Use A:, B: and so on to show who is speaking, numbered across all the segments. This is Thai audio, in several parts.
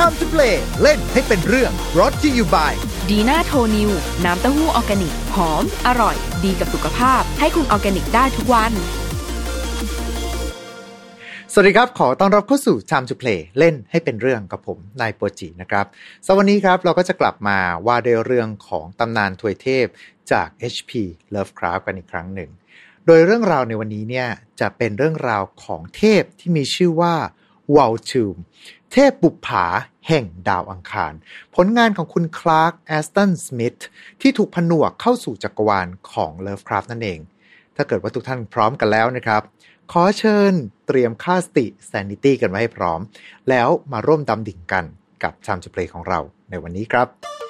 A: Time to play เล่นให้เป็นเรื่อง brought to you by
B: ดีน่าโทนิวน้ำเต้าหู้ออร์แกนิก หอม อร่อย ดีกับสุขภาพ ให้คุณออร์แกนิกได้ทุกวัน
A: สวัสดีครับ ขอต้อนรับเข้าสู่ Time to play เล่นให้เป็นเรื่องกับผม นายโปรจินะครับสวันนี้ครับเราก็จะกลับมาว่าด้วยเรื่องของตำนานทวยเทพจาก HP Lovecraft กันอีกครั้งหนึ่ง โดยเรื่องราวในวันนี้เนี่ยจะเป็นเรื่องราวของเทพที่มีชื่อว่าวอลทูม เทพบุปผาแห่งดาวอังคาร ผลงานของคุณคลาร์กแอชตันสมิธที่ถูกผนวกเข้าสู่จักรวาลของ Lovecraft นั่นเอง ถ้าเกิดว่าทุกท่านพร้อมกันแล้วนะครับ ขอเชิญเตรียมค่าสติ sanity กันไว้ให้พร้อม แล้วมาร่วมดำดิ่งกันกับชามจุเพลของเราในวันนี้ครับ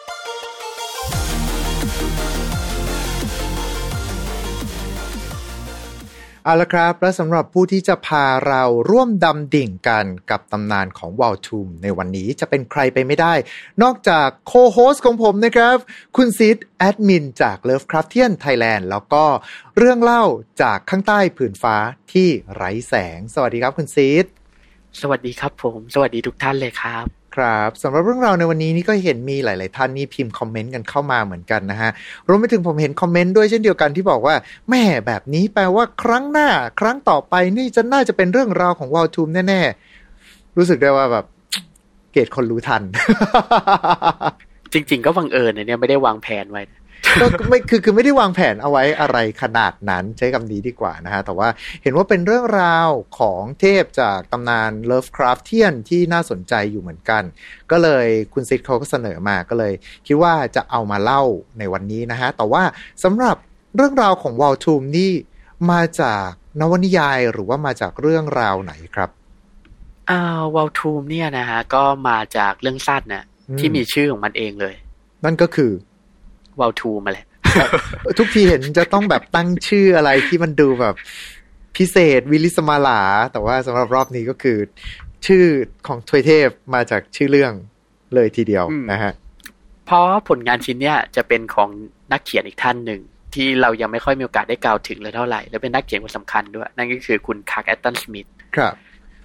A: เอาละครับ และสำหรับผู้ที่จะพาเราร่วมดำดิ่งกันกับตำนานของวอลทูมในวันนี้จะเป็นใครไปไม่ได้ นอกจากโคโฮสของผมนะครับ คุณซีดแอดมินจาก Lovecraftian Thailand แล้วก็เรื่องเล่าจากข้างใต้ผืนฟ้าที่ไร้แสง สวัสดีครับคุณซีด
C: สวัสดีครับผม สวัสดีทุกท่านเลยครับ
A: ครับสำหรับเรื่องราวในวันนี้นี่ก็เห็นมีหลาย ๆ ท่านนี่พิมพ์คอมเมนต์กันเข้ามาเหมือนกันนะฮะรวมไปถึงผมเห็นคอมเมนต์ด้วยเช่นเดียวกันที่บอกว่าแม่แบบนี้แปลว่าครั้งหน้า ครั้งต่อไปนี่จะน่าจะเป็นเรื่องราวของวอลทูมแน่ ๆ รู้สึกได้ว่าแบบเกตคนรู้ทัน
C: จริง ๆ ก็บังเอิญเนี่ยไม่ได้วางแผนไว้
A: ก็ไม่คือคือไม่ได้วางแผนเอาไว้อะไรขนาดนั้นใช้คำนี้ดีกว่านะฮะ แต่ว่าเห็นว่าเป็นเรื่องราวของเทพจากตำนาน Lovecraftian ที่น่าสนใจอยู่เหมือนกัน ก็เลยคุณซิดเขาก็เสนอมาก็เลย คิดว่าจะเอามาเล่าในวันนี้นะฮะ แต่ว่าสำหรับเรื่องราวของวอลทูมนี่มาจากนวนิยายหรือว่ามาจากเรื่องราวไหนครับ
C: อ่าวอลทูมเนี่ยนะฮะก็มาจากเรื่องสั้นน่ะ
A: อืม
C: ที่มีชื่อของมันเองเลย
A: นั่นก็คือ
C: วอลทูมาแหละ
A: ทุกทีเห็นจะต้องแบบตั้งชื่ออะไรที่มันดูแบบพิเศษวิลิศมาหรา แต่ว่าสำหรับรอบนี้ก็คือ ชื่อของทวยเทพมาจากชื่อเรื่องเลยทีเดียว
C: อืม
A: นะฮะ
C: เพราะผลงานชิ้นเนี้ยจะเป็นของนักเขียนอีกท่านหนึ่ง ที่เรายังไม่ค่อยมีโอกาสได้กล่าวถึงเลยเท่าไหร่ และเป็นนักเขียนคนสำคัญด้วย นั่นก็คือคุณคลาร์กแอชตันสมิธ
A: ครับ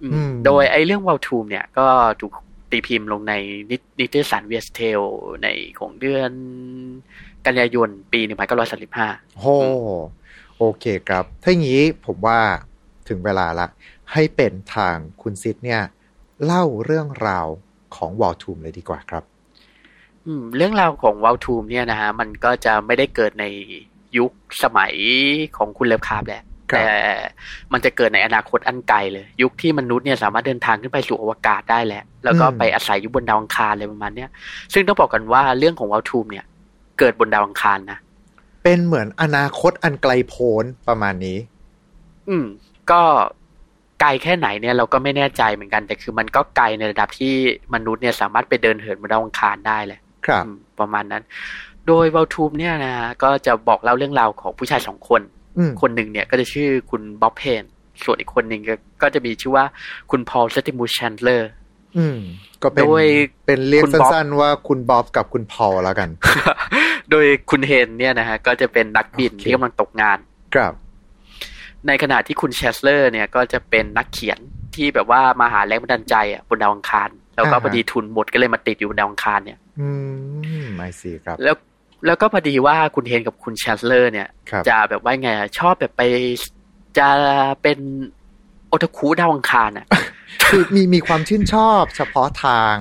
C: อืม
A: อืม
C: โดยไอ้เรื่องวอลทูมเนี่ยก็ถูกตีพิมพ์ลงในนินิตยสาร Weird Tales ในของเดือน กันยายนปี1935
A: โหโอเคครับ ถ้าอย่างนี้ผมว่าถึงเวลาละ ให้เป็นทางคุณซิดเนี่ย เล่าเรื่องราวของวอลทูมเลยดีกว่าครับ
C: อืมเรื่องราวของว l ลทูมเนี่ยนะฮะ มันก็จะไม่ได้เกิดในยุคสมัยของคุณเลฟคาร์บแหละ
A: ครับ
C: แต่มันจะเกิดในอนาคตอันไกลเลย ยุคที่มนุษย์เนี่ยสามารถเดินทางขึ้นไปสู่อวกาศได้แหละแล้วก็ไปอาศัยอยู่บนดาวอังคารอะไรประมาณเนี้ยซึ่งต้องบอกกันว่าเรื่องของว l ลทูมเนี่ย เกิดบนดาวอังคารนะ
A: เป็นเหมือนอนาคตอันไกลโพ้นประมาณนี้
C: อืม ก็ไกลแค่ไหนเนี่ยเราก็ไม่แน่ใจเหมือนกัน แต่คือมันก็ไกลในระดับที่มนุษย์เนี่ยสามารถไปเดินเหินบนดาวอังคารได้แหละ
A: ครับ
C: อืมประมาณนั้น โดยวอลทูมเนี่ยนะฮะก็จะบอกเล่าเรื่องราวของผู้ชายสองคน
A: อืม
C: คนหนึ่งเนี่ยก็จะชื่อคุณบ๊อบเพนส่วนอีกคนหนึ่งก็ก็จะมีชื่อว่าคุณพอลเซปติมัสแชนเลอร์
A: อืม ก็เป็น
C: โดย
A: เป็นเรียก
C: คุณบ๊อบ
A: สั้นๆว่าคุณบ๊อบกับคุณพอลแล้วกัน
C: โดยคุณเฮนเนี่ยนะฮะ ก็จะเป็นนักบิน
A: โอเค
C: ที่กำลังตกงาน
A: ครับ
C: ในขณะที่คุณแชนเลอร์ เนี่ยก็จะเป็นนักเขียนที่แบบว่ามาหาแรงบันดาลใจอะบนดาวอังคาร แล้วก็
A: อ่าฮะ
C: พอดีทุนหมดก็เลยมาติดอยู่บนดาวอังคารเนี่ย
A: อืมไม่สิครับ
C: แล้วแล้วก็พอดีว่าคุณเฮนกับคุณแชนเลอร์ เนี่ย
A: ครับ
C: จะแบบว่าไงอะชอบแบบไปจะเป็น โอทาคุดาวอังคารอะ
A: คือมีมีความชื่นชอบเฉพาะทาง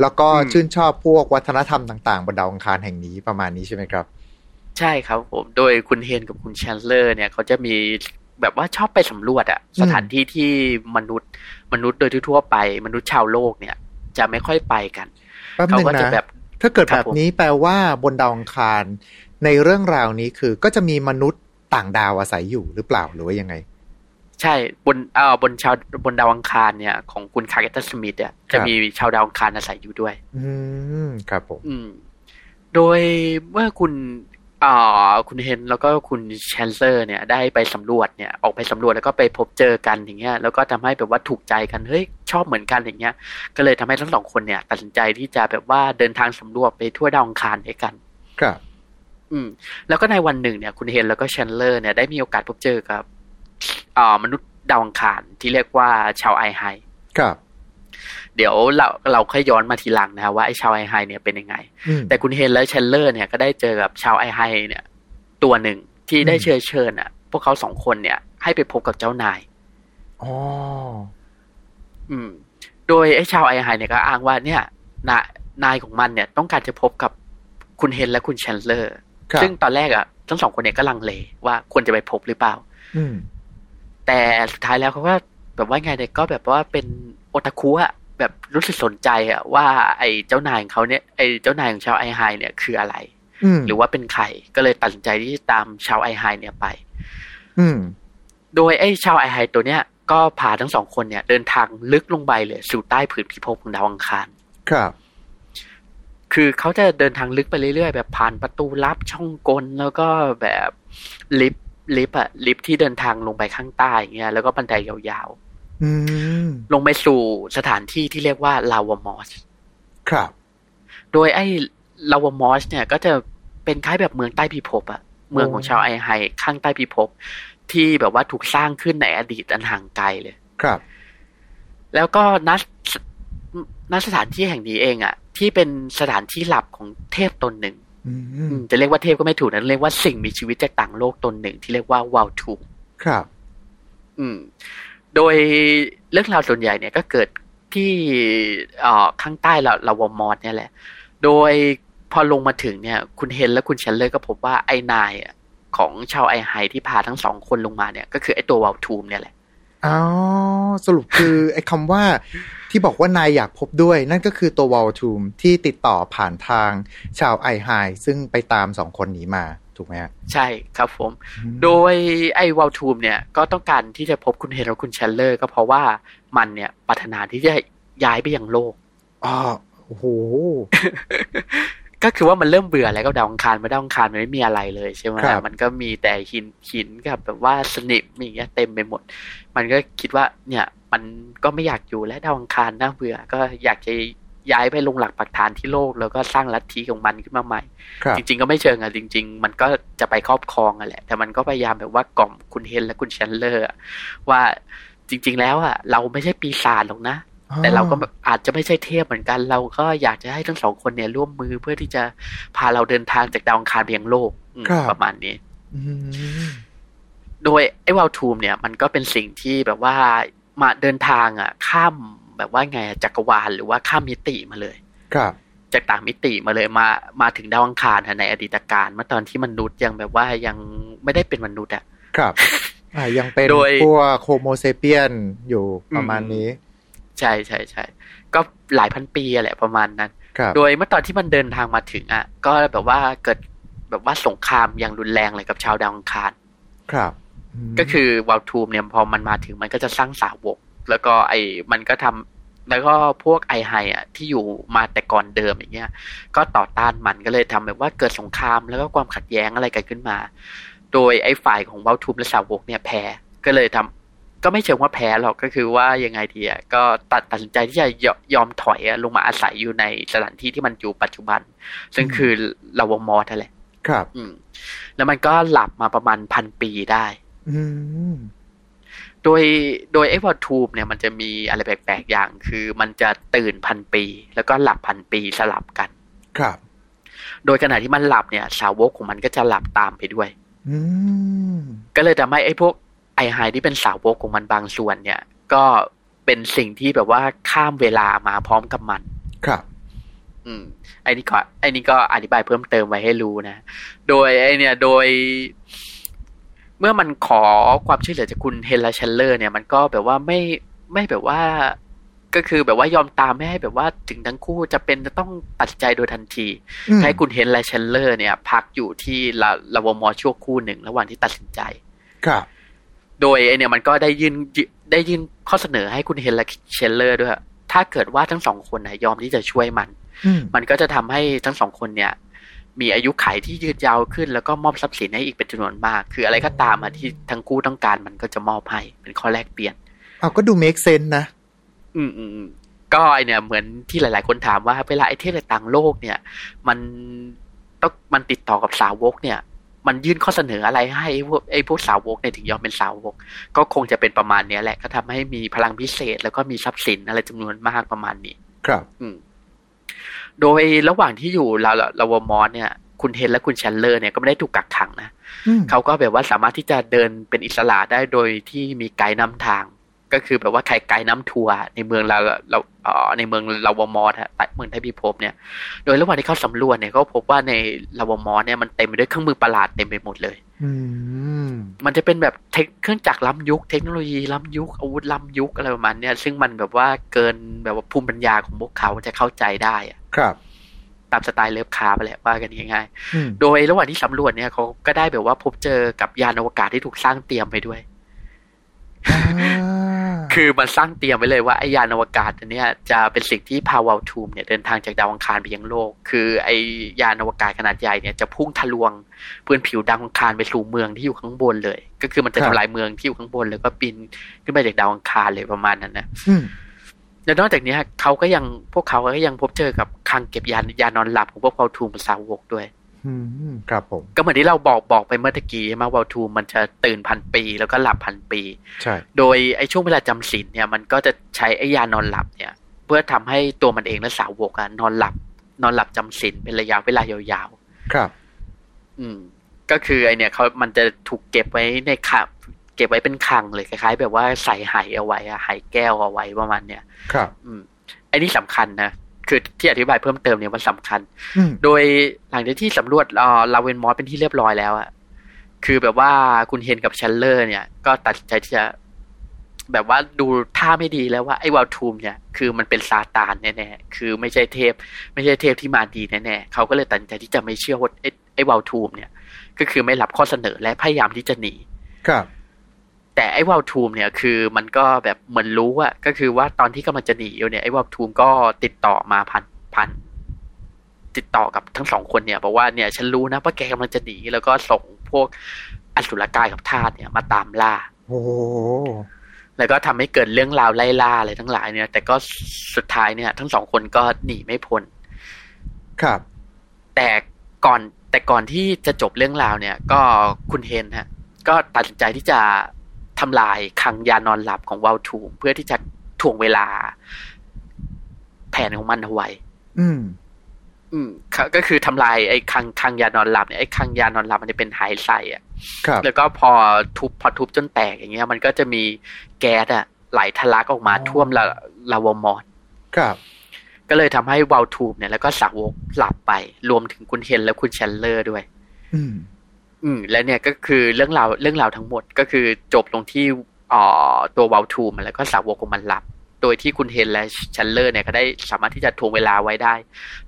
A: แล้วก็
C: อืม
A: ชื่นชอบพวกวัฒนธรรมต่างๆ บนดาวอังคารแห่งนี้ประมาณนี้ใช่ไหมครับ
C: ใช่ครับผม โดยคุณเฮนกับคุณแชนเลอร์เนี่ยเขาจะมีแบบว่าชอบไปสำรวจอะสถานที่ที่มนุษย์มนุษย์โดยทั่วๆไป มนุษย์ชาวโลกเนี่ย จะไม่ค่อยไปกัน
A: แป๊บห
C: เขา
A: นึ่ง
C: ก็จะ
A: นะ
C: แบบ
A: ถ้าเกิด
C: ครั
A: แบบบ
C: ผม
A: นี้แปลว่าบนดาวอังคาร ในเรื่องราวนี้คือก็จะมีมนุษย์ต่างดาวอาศัยอยู่หรือเปล่าหรือว่ายังไง
C: ใช่บนเอ่อบนชาวบนดาวอังคารเนี่ย ของคุณคลาร์กแอชตันสมิธเนี่ย
A: ครั
C: จะมีชาวดาวอังคารอาศัยอยู่ด้วย
A: อืมครับผม
C: อืมโดยเมื่อคุณอ่าคุณเฮนแล้วก็คุณแชนเลอร์เนี่ย ได้ไปสำรวจเนี่ย ออกไปสำรวจแล้วก็ไปพบเจอกันอย่างเงี้ย แล้วก็ทำให้แบบว่าถูกใจกันเฮ้ยชอบเหมือนกันอย่างเงี้ย ก็เลยทำให้ทั้งสองคนเนี่ย ตัดสินใจที่จะแบบว่าเดินทางสำรวจไปทั่วดาวอังคารด้วยกัน
A: ครับ
C: อืม แล้วก็ในวันหนึ่งเนี่ย คุณเฮนแล้วก็เชนเลอร์เนี่ยได้มีโอกาสพบเจอกับอ่า มนุษย์ดาวอังคารที่เรียกว่าชาวไอไฮ
A: ครับ
C: เดี๋ยวเราเราค่อยย้อนมาทีหลังนะว่าไอ้ชาวไอไฮเนี่ยเป็นยังไง แต่คุณเฮนและเชนเลอร์เนี่ยก็ได้เจอกับชาวไอไฮเนี่ย ตัวหนึ่งที่ได้เชิญเชิญอะ พวกเขาสองคนเนี่ย ให้ไปพบกับเจ้านาย
A: อ๋อ
C: อืม โดยไอ้ชาวไอไฮเนี่ยก็อ้างว่าเนี่ยนานายของมันเนี่ย ต้องการจะพบกับคุณเฮนและคุณเชนเลอร์ ซึ่งตอนแรกอะทั้งสองคนเนี่ยก็ลังเลว่าควรจะไปพบหรือเปล่า
A: อืม
C: แต่สุดท้ายแล้วเขาก็แบบว่าไงเนี่ยก็แบบว่าเป็นโอตาคุอะแบบรู้สึกสนใจอะว่าไอ้เจ้านายของเขาเนี่ยไอ้เจ้านายของชาวไอไฮเนี่ยคืออะไรหรือว่าเป็นใครก็เลยตัดสินใจที่ตามชาวไอไฮเนี่ยไป
A: อืม
C: โดยไอ้ชาวไอไฮตัวเนี้ย ก็พาทั้งสองคนเนี่ย เดินทางลึกลงไปเลยสู่ใต้ผืนพิภพของดาวอังคาร
A: ครับ
C: คือเขาจะเดินทางลึกไปเรื่อยๆ แบบผ่านประตูลับช่องกลแล้วก็แบบลิฟต์ ลิฟต์อะลิฟต์ที่เดินทางลงไปข้างใต้เงี้ยแล้วก็บันไดยาวๆ
A: อืม
C: ลงไปสู่สถานที่ที่เรียกว่าลาวามอส
A: ครับ
C: โดยไอ้ลาวามอส เนี่ย ก็จะเป็นคล้ายแบบเมืองใต้พิภพอะเมืองของชาวไอไฮข้างใต้พิภพที่แบบว่าถูกสร้างขึ้นในอดีตอันห่างไกลเลย
A: ครับ
C: แล้วก็นัณสถานที่แห่งนี้เองอะที่เป็นสถานที่หลับของเทพตนหนึ่ง
A: อืม
C: จะเรียกว่าเทพก็ไม่ถูกนะเรียกว่าสิ่งมีชีวิตจากต่างโลกตนหนึ่งที่เรียกว่าวาลทู
A: ครับ
C: อืม โดยเรื่องราวส่วนใหญ่เนี่ยก็เกิดที่เอ่อข้างใต้เราเราวมอดเนี่ยแหละ โดยพอลงมาถึงเนี่ย คุณเฮนและคุณเชนเลอร์ก็พบว่าไอ้นายอะของชาวไอไฮที่พาทั้งสองคนลงมาเนี่ย ก็คือไอ้ตัววอลทูมเนี่ยแหละ
A: อ๋อสรุปคือไอ้คำว่าที่บอกว่านายอยากพบด้วย นั่นก็คือตัววอลทูมที่ติดต่อผ่านทางชาวไอไฮซึ่งไปตามสองคนนี้มาถูกไหมฮะ
C: ใช่ครับผม โดยไอ้วอลทูมเนี่ยก็ต้องการที่จะพบคุณเฮนและคุณเชนเลอร์ ก็เพราะว่ามันเนี่ยปรารถนาที่จะย้ายไปยังโลก
A: อ๋อโอ้โห
C: ก็คือว่ามันเริ่มเบื่อแล้วก็ดาวอังคารมาดาวอังคารมันไม่มีอะไรเลยใช่ไหม
A: ครับ
C: มันก็มีแต่หินหินกับแบบว่าสนิมอย่างเงี้ยเต็มไปหมด มันก็คิดว่าเนี่ย มันก็ไม่อยากอยู่และดาวอังคารน่าเบื่อ ก็อยากจะย้ายไปลงหลักปักฐานที่โลก แล้วก็สร้างลัทธิของมันขึ้นมาใหม่
A: ครับ
C: จริง ๆ ก็ไม่เชิงอะจริง ๆ มันก็จะไปครอบครองอะแหละ แต่มันก็พยายามแบบว่ากล่อมคุณเฮนและคุณแชนเลอร์อะว่าจริง ๆ แล้วอะเราไม่ใช่ปีศาจหรอกนะแต่เราก็แบบอาจจะไม่ใช่เทพเหมือนกัน เราก็อยากจะให้ทั้งสองคนเนี่ยร่วมมือเพื่อที่จะพาเราเดินทางจากดาวอังคารไปยังโลกอืม
A: ครับ
C: ประมาณนี้
A: อืม
C: โดยไอ้วาลทูมเนี่ยมันก็เป็นสิ่งที่แบบว่ามาเดินทางอะข้ามแบบว่าไงอะจักรวาลหรือว่าข้ามมิติมาเลย
A: ครับ
C: จากต่างมิติมาเลยมามาถึงดาวอังคารอะในอดีตการเมื่อตอนที่มนุษย์ยังแบบว่ายังไม่ได้เป็นมนุษย์อะ
A: ครับอ่ายังเป็น
C: โดย
A: พวกโฮโมเซเปียนอยู่ประมาณนี้
C: ใช่ใช่ใช่ก็หลายพันปีอะแหละประมาณนั้น
A: ครับ
C: โดยเมื่อตอนที่มันเดินทางมาถึงอะก็แบบว่าเกิดแบบว่าสงครามอย่างรุนแรงเลยกับชาวดาวอังคาร
A: ครับม
C: ก็คือวอลทูมเนี่ยพอมันมาถึงมันก็จะสร้างสาวก แล้วก็ไอ้มันก็ทำแล้วก็พวกไอไฮอะที่อยู่มาแต่ก่อนเดิมอย่างเงี้ย ก็ต่อต้านมันก็เลยทำแบบว่าเกิดสงครามแล้วก็ความขัดแย้งอะไรกันขึ้นมา โดยไอ้ฝ่ายของวาลทูมและสาวกเนี่ยแพ้ก็เลยทำก็ไม่เชิงว่าแพ้หรอกก็คือว่ายังไงดีอะก็ตัดตัดสินใจที่จะยยอมถอยอะลงมาอาศัยอยู่ในสถานที่ที่มันอยู่ปัจจุบัน ซึ่งคือลาวมอสนั่นแหละ
A: ครับ
C: อืม แล้วมันก็หลับมาประมาณพันปีได้
A: อืม
C: โดยโดยไอ้วอทูมเนี่ยมันจะมีอะไรแปลกๆอย่าง คือมันจะตื่นพันปี แล้วก็หลับพันปีสลับกัน
A: ครับ
C: โดยขณะที่มันหลับเนี่ย สาวกของมันก็จะหลับตามไปด้วย
A: อืม
C: ก็เลยทำให้ไอ้พวกไอไฮที่เป็นสาวกของมันบางส่วนเนี่ย ก็เป็นสิ่งที่แบบว่าข้ามเวลามาพร้อมกับมัน
A: ครับ
C: อืมไอ้นี่ก็ไอ้นี่ก็อธิบายเพิ่มเติมไว้ให้รู้นะ โดยไอ้เนี่ย โดย เมื่อมันขอความช่วยเหลือจากคุณเฮนและเชลเลอร์เนี่ยมันก็แบบว่าไม่ไม่แบบว่า ก็คือแบบว่ายอมตามไม่ให้แบบว่าถึงทั้งคู่จะเป็นจะต้องตัดสินใจโดยทันที
A: อืม
C: ให้คุณเฮนและเชนเลอร์เนี่ย พักอยู่ที่ลาลาวอมอสชั่วครู่หนึ่งระหว่างที่ตัดสินใจ
A: ครับ
C: โดยไอเนี่ยมันก็ได้ยื่นได้ยื่นข้อเสนอให้คุณเฮนและเชนเลอร์ด้วย ถ้าเกิดว่าทั้งสองคนนะยอมที่จะช่วยมัน
A: อืม
C: มันก็จะทำให้ทั้งสองคนเนี่ย มีอายุขัยที่ยืดยาวขึ้น แล้วก็มอบทรัพย์สินให้อีกเป็นจำนวนมาก คืออะไรก็ตามอะที่ทั้งคู่ต้องการมันก็จะมอบให้เป็นข้อแลกเปลี่ยน
A: เอาก็ดู make sense นะ
C: อืมอืมอืมก็ไอเนี่ยเหมือนที่หลาย ๆ คนถามว่าเวลาไอเทพในต่างโลกเนี่ย มันต้องมันติดต่อกับสาวกเนี่ย มันยื่นข้อเสนออะไรให้พวกไอ้พวกสาวกเนี่ยถึงยอมเป็นสาวก ก็คงจะเป็นประมาณเนี้ยแหละก็ทำให้มีพลังพิเศษ แล้วก็มีทรัพย์สินอะไรจำนวนมากประมาณนี้
A: ครับ
C: อืม โดยระหว่างที่อยู่ลาลาวมอสเนี่ย คุณเทนและคุณแชนเลอร์เนี่ยก็ไม่ได้ถูกกักขังนะ
A: อืม
C: เขาก็แบบว่าสามารถที่จะเดินเป็นอิสระได้โดยที่มีไกด์นำทาง ก็คือแบบว่าใครไกด์นำทัวร์ในเมืองเราเราเอ่อในเมืองลาวมอสฮะใต้เมืองไทยพิภพเนี่ย โดยระหว่างที่เขาสำรวจเนี่ยก็พบว่าในลาวมอสเนี่ยมันเต็มไปด้วยเครื่องมือประหลาดเต็มไปหมดเลย
A: อืม
C: มันจะเป็นแบบเทคเครื่องจักรล้ำยุค เทคโนโลยีล้ำยุคอาวุธล้ำยุคอะไรประมาณเนี้ยซึ่งมันแบบว่าเกินแบบว่าภูมิปัญญาของพวกเขาจะเข้าใจได้อะ
A: ครับ
C: ตามสไตล์ Lovecraft ไปแหละว่ากันง่าย
A: อืม
C: ๆโดยระหว่างที่สำรวจเนี่ยเขาก็ได้แบบว่าพบเจอกับยานอวกาศที่ถูกสร้างเตรียมไปด้วย
A: อ่า
C: คือมันสร้างเตรียมไว้เลยว่าไอ้ยานอวกาศอันเนี้ยจะเป็นสิ่งที่พาวอลทูมเนี่ยเดินทางจากดาวอังคารไปยังโลก คือไอ้ยานอวกาศขนาดใหญ่เนี่ยจะพุ่งทะลวงพื้นผิวดาวอังคารไปสู่เมืองที่อยู่ข้างบนเลย ก็คือมันจะทำลายเมืองที่อยู่ข้างบนเลยก็บินขึ้นไปจากดาวอังคารเลยประมาณนั้นนะ
A: อืม
C: แล้วนอกจากนี้เขาก็ยังพวกเขาก็ยังพบเจอกับคลังเก็บยานยานอนหลับของพวกพาวทูมสาวกด้วย
A: อืมครับผม
C: ก็เหมือนที่เราบอกบอกไปเมื่อตะกี้ใช่ไหมวาทูมันจะตื่นพันปี แล้วก็หลับพันปี
A: ใช่
C: โดยไอ้ช่วงเวลาจำศีลเนี่ยมันก็จะใช้ไอ้ยานอนหลับเนี่ย เพื่อทำให้ตัวมันเองและสาวกอะนอนหลับ นอนหลับจำศีลเป็นระยะเวลายาว
A: ครับ
C: ๆอืม ก็คือไอเนี่ยเขามันจะถูกเก็บไว้ในคังเเก็บไว้เป็นคลังเลยคล้ายๆ แบบว่าใส่ไหเอาไว้อะไหแก้วเอาไว้ประมาณเนี่ย
A: ครับ
C: อืมไอ้นี่สำคัญนะคือที่อธิบายเพิ่มเติมเนี่ยมันสำคัญ
A: อืม
C: โดยหลังจากที่สำรวจเอ่อลาวอมอสเป็นที่เรียบร้อยแล้วอะคือแบบว่าคุณเฮนกับเชนเลอร์ เนี่ย ก็ตัดสินใจที่จะแบบว่าดูท่าไม่ดีแล้วว่าไอ้วอลทูมเนี่ยคือมันเป็นซาตานแน่ๆ คือไม่ใช่เทพ ไม่ใช่เทพที่มาดีแน่ๆเขาก็เลยตัดสินใจที่จะไม่เชื่อว่าไอ้ไอ้วอลทูมเนี่ย ก็คือไม่รับข้อเสนอและพยายามที่จะหนี
A: ครับ
C: แต่ไอ้วาลทูมเนี่ยคือมันก็แบบเหมือนรู้อะก็คือว่าตอนที่กำลังจะหนีอยู่เนี่ยไอ้วาลทูมก็ติดต่อมาผ่านผ่านติดต่อกับทั้งสองคนเนี่ยบอกว่าเนี่ยฉันรู้นะว่าแกกำลังจะหนีแล้วก็ส่งพวกอสุรกายกับทาสเนี่ยมาตามล่า
A: โอ้โห
C: แล้วก็ทำให้เกิดเรื่องราวไล่ล่าอะไรทั้งหลายเนี่ย แต่ก็สุดท้ายเนี่ย ทั้งสองคนก็หนีไม่พ้น
A: ครับ
C: แต่ก่อนแต่ก่อนที่จะจบเรื่องราวเนี่ย ก็คุณเฮนฮะ ก็ตัดสินใจที่จะ ทำลายคลังยานอนหลับของวาลทูมเพื่อที่จะถ่วงเวลา แผนของมันเอาไว้
A: อืม
C: อืมก็ก็คือทำลายไอ้คลังคลังยานอนหลับเนี่ยไอ้คลังยานอนหลับมันจะเป็นไฮไซอะ
A: ครับ
C: แล้วก็พอทุบพอทุบจนแตกอย่างเงี้ย มันก็จะมีแก๊สอะไหลทะลักออกมา
A: อ๋อ
C: ท่วมละลาวามอส
A: ครับ
C: ก็เลยทำให้วาลทูมเนี่ยแล้วก็สาวกหลับไป รวมถึงคุณเฮนและคุณแชนเลอร์ด้วย
A: อืม
C: อืม และเนี่ยก็คือเรื่องราวเรื่องราวทั้งหมดก็คือจบลงที่อ่อตัววาลทูมแล้วก็สาวกของมันหลับ โดยที่คุณเฮนและชันเลอร์เนี่ยก็ได้สามารถที่จะทวงเวลาไว้ได้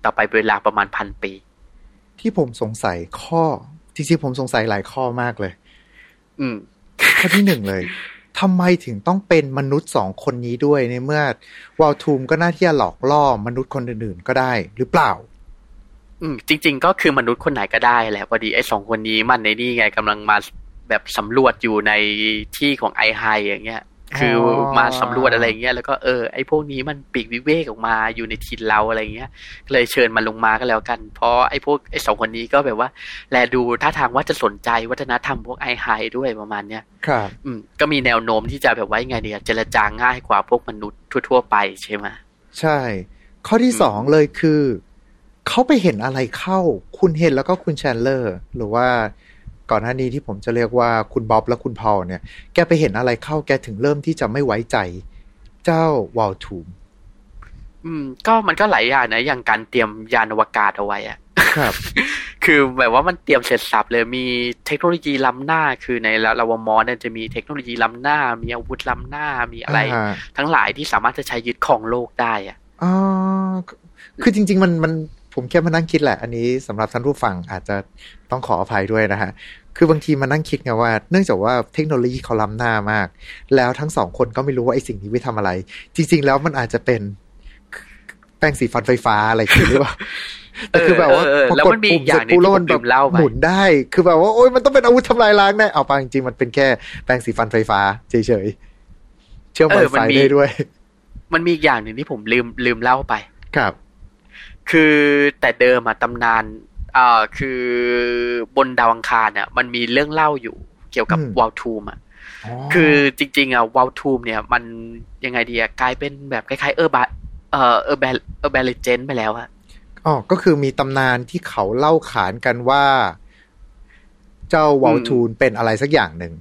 C: ต่อไปเป็นเวลาประมาณพันปี
A: ที่ผมสงสัยข้อ จริงๆผมสงสัยหลายข้อมากเลย
C: อืม
A: ข้อที่หนึ่งเลยทำไมถึงต้องเป็นมนุษย์สองคนนี้ด้วยในเมื่อวอลทูมก็น่าที่จะหลอกล่อมนุษย์คนอื่นๆก็ได้ หรือเปล่า
C: อืมจริง ๆ ก็คือมนุษย์คนไหนก็ได้แหละพอดีไอ้สองคนนี้มันในนี่ไงกำลังมาแบบสำรวจอยู่ในที่ของไอไฮอย่างเงี้ย คืออ
A: อ
C: มาสำรวจอะไรเงี้ยแล้วก็เออไอ้พวกนี้มันปีกวิเวกออกมาอยู่ในถิ่นเราอะไรเงี้ยก็เลยเชิญมันลงมาก็แล้วกัน เพราะไอ้พวกไอ้สองคนนี้ก็แบบว่า แลดูท่าทางว่าจะสนใจวัฒนธรรมพวกไอไฮด้วยประมาณเนี้ย
A: ครับ
C: อืมก็มีแนวโน้มที่จะแบบว่ายังไงเนี่ยเจรจาง่ายกว่าพวกมนุษย์ทั่ว ๆ ไปใช่ไหม
A: ใช่ ข้อที่สองเลยคือ เขาไปเห็นอะไรเข้า คุณเห็นแล้วก็คุณแชนเลอร์ หรือว่าก่อนหน้านี้ที่ผมจะเรียกว่าคุณบ๊อบและคุณพอลเนี่ย แกไปเห็นอะไรเข้า แกถึงเริ่มที่จะไม่ไว้ใจ เจ้าวอลทูม
C: อืม ก็มันก็หลายอย่างนะ อย่างการเตรียมยานอวกาศเอาไว้อะ
A: ครับ
C: คือแบบว่ามันเตรียมเสร็จสับเลยมีเทคโนโลยีล้ำหน้า คือในลาวามอสเนี่ยจะมีเทคโนโลยีล้ำหน้า มีอาวุธล้ำหน้ามีอะไร
A: อ่าฮะ
C: ทั้งหลายที่สามารถจะใช้ยึดครองโลกได้อะ
A: อ๋อคือจริง ๆ มันมัน ผมแค่มานั่งคิดแหละ อันนี้สำหรับท่านผู้ฟังอาจจะต้องขออภัยด้วยนะฮะ คือบางทีมานั่งคิดไงว่า เนื่องจากว่าเทคโนโลยีเขาล้ำหน้ามาก แล้วทั้งสองคนก็ไม่รู้ว่าไอ้สิ่งนี้ไว้ทำอะไร จริง ๆ แล้วมันอาจจะเป็นแป้งสีฟันไฟฟ้าอะไรอย่างนี้หรือเปล่าแต่คือแบบว่า
C: เออ
A: พอ
C: แล้ว
A: กด
C: มันมี
A: ปุ่
C: อี
A: ม
C: กอ
A: เสร็
C: ย่า
A: จ
C: งหนึ่
A: ปุ๊บ
C: ง
A: แล้ว
C: ที่ผ
A: มัน
C: ม
A: แบ
C: ลื
A: บ
C: มเล่าไป
A: หมุนได้ คือแบบว่าโอ๊ยมันต้องเป็นอาวุธทำลายล้างแน่เอาไปจริงๆมันเป็นแค่แป้งสีฟันไฟฟ้าเฉยๆเชื่อมไว
C: เออ
A: ไฟ
C: มันมี
A: ได้ด้วย
C: มันมีอีกอย่างหนึ่งที่ผมลืมลืมเล่าไป
A: ครับ
C: คือแต่เดิมอะตำนานอ่าคือบนดาวอังคารเนี่ยมันมีเรื่องเล่าอยู่เกี่ยวกับ
A: อืม
C: วอลทูมอะ
A: อ๋อ
C: คือจริง ๆอะวอลทูมเนี่ย มันยังไงดีอะกลายเป็นแบบคล้ายๆ urba เอ่อ urba urban legend ไปแล้วอะ
A: อ๋อก็คือมีตำนานที่เขาเล่าขานกันว่า เจ้าวอลทูมเป็นอะไรสักอย่างหนึ่ง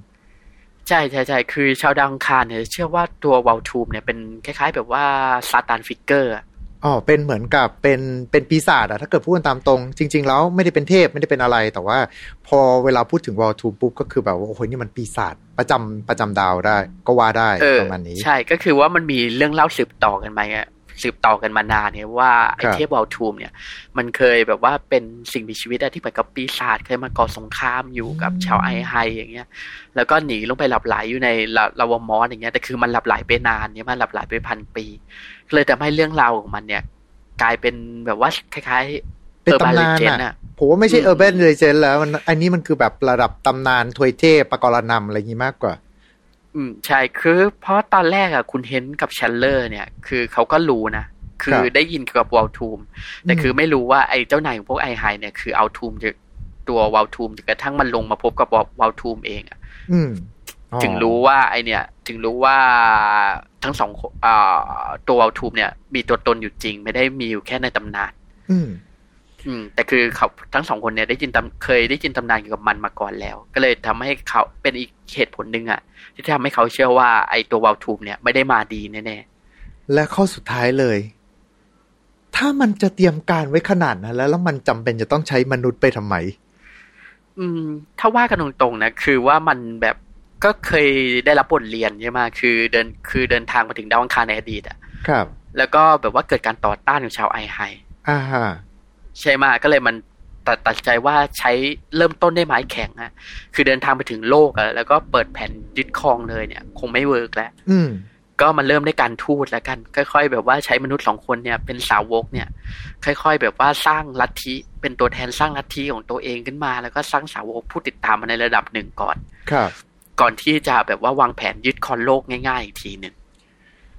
C: ใช่ใช่ใช่คือชาวดาวอังคารเนี่ย เชื่อว่าตัววอลทูมเนี่ยเป็นคล้าย ๆ แบบว่าซาตาน figure อะ
A: อ๋อเป็นเหมือนกับเป็นเป็นปีศาจอะถ้าเกิดพูดกันตามตรง จริง ๆ แล้วไม่ได้เป็นเทพไม่ได้เป็นอะไร แต่ว่าพอเวลาพูดถึงวอลทูมปุ๊บก็คือแบบว่าโอ้โหนี่มันปีศาจประจำประจำดาวได้ ก็ว่าได้
C: เออ
A: ประมาณนี้
C: ใช่ก็คือว่ามันมีเรื่องเล่าสืบต่อกันมาอะ สืบต่อกันมานานเนี่ยว่าไอ้
A: ครับ
C: เทพวอลทูมเนี่ย มันเคยแบบว่าเป็นสิ่งมีชีวิตอะที่เหมือนกับปีศาจเคยมาก่อสงครามอยู่กับชาวไอไฮอย่างเงี้ย แล้วก็หนีลงไปหลับไหลอยู่ในลาลาวอมอสอย่างเงี้ยแต่คือมันหลับไหลไปนานเนี่ยมันหลับไหลไปพันปีเลยทำให้เรื่องราวของมันเนี่ย กลายเป็นแบบว่าคล้ายๆ
A: เป็นตำนาน
C: เจน
A: อะ
C: อะ
A: ผมว่าไม่ใช่
C: อืม
A: urban legend แล้วมันอันนี้มันคือแบบระดับตำนานทวยเทพปกรณำอะไรอย่างนี้มากกว่า
C: อืมใช่คือเพราะตอนแรกอะคุณเฮนกับเชนเลอร์ เนี่ย คือเขาก็รู้นะ ค
A: รับคือ
C: ได้ยินเกี่ยวกับวอลทูม แต่คือไม่รู้ว่าไอ้เจ้านายของพวกไอไฮเนี่ยคือวอลทูมจะตัววอลทูมจนกระทั่งมันลงมาพบกับวอลทูมเองอะ
A: อืมอ๋อ
C: ถึงรู้ว่าไอเนี่ย ถึงรู้ว่าทั้งสองคนอ่าตัววอลทูมเนี่ย มีตัวตนอยู่จริง ไม่ได้มีอยู่แค่ในตำนาน
A: อืม
C: อืมแต่คือเขาทั้งสองคนเนี่ยได้ยินตำเคยได้ยินตำนานเกี่ยวกับมันมาก่อนแล้ว ก็เลยทำให้เขาเป็นอีกเหตุผลหนึ่งอะที่ทำให้เขาเชื่อว่าไอตัววอลทูมเนี่ยไม่ได้มาดีแน่ๆ
A: และข้อสุดท้ายเลย ถ้ามันจะเตรียมการไว้ขนาดนั้นแล้วแล้วมันจำเป็นจะต้องใช้มนุษย์ไปทำไม
C: อืม ถ้าว่ากันตรงๆนะคือว่ามันแบบก็เคยได้รับบทเรียนใช่ไหมคือเดินคือเดินทางมาถึงดาวอังคารในอดีตอะ
A: ครับ
C: แล้วก็แบบว่าเกิดการต่อต้านของชาวไอไฮ
A: อ่าฮะ
C: ใช่ไหมก็เลยมันตัดตัดใจว่าใช้เริ่มต้นด้วยไม้แข็งอะคือเดินทางไปถึงโลกอะแล้วก็เปิดแผ่นยึดครองเลยเนี่ย คงไม่เวิร์กแล้ว
A: อืม
C: ก็มาเริ่มด้วยการทูตแล้วกัน ค่อย ๆ แบบว่าใช้มนุษย์สองคนเนี่ยเป็นสาวกเนี่ย ค่อย ๆ แบบว่าสร้างลัทธิเป็นตัวแทนสร้างลัทธิของตัวเองขึ้นมา แล้วก็สร้างสาวกผู้ติดตามมาในระดับหนึ่งก่อน
A: ครับ
C: ก่อนที่จะแบบว่าวางแผนยึดครองโลกง่าย ๆ อีกทีหนึ่ง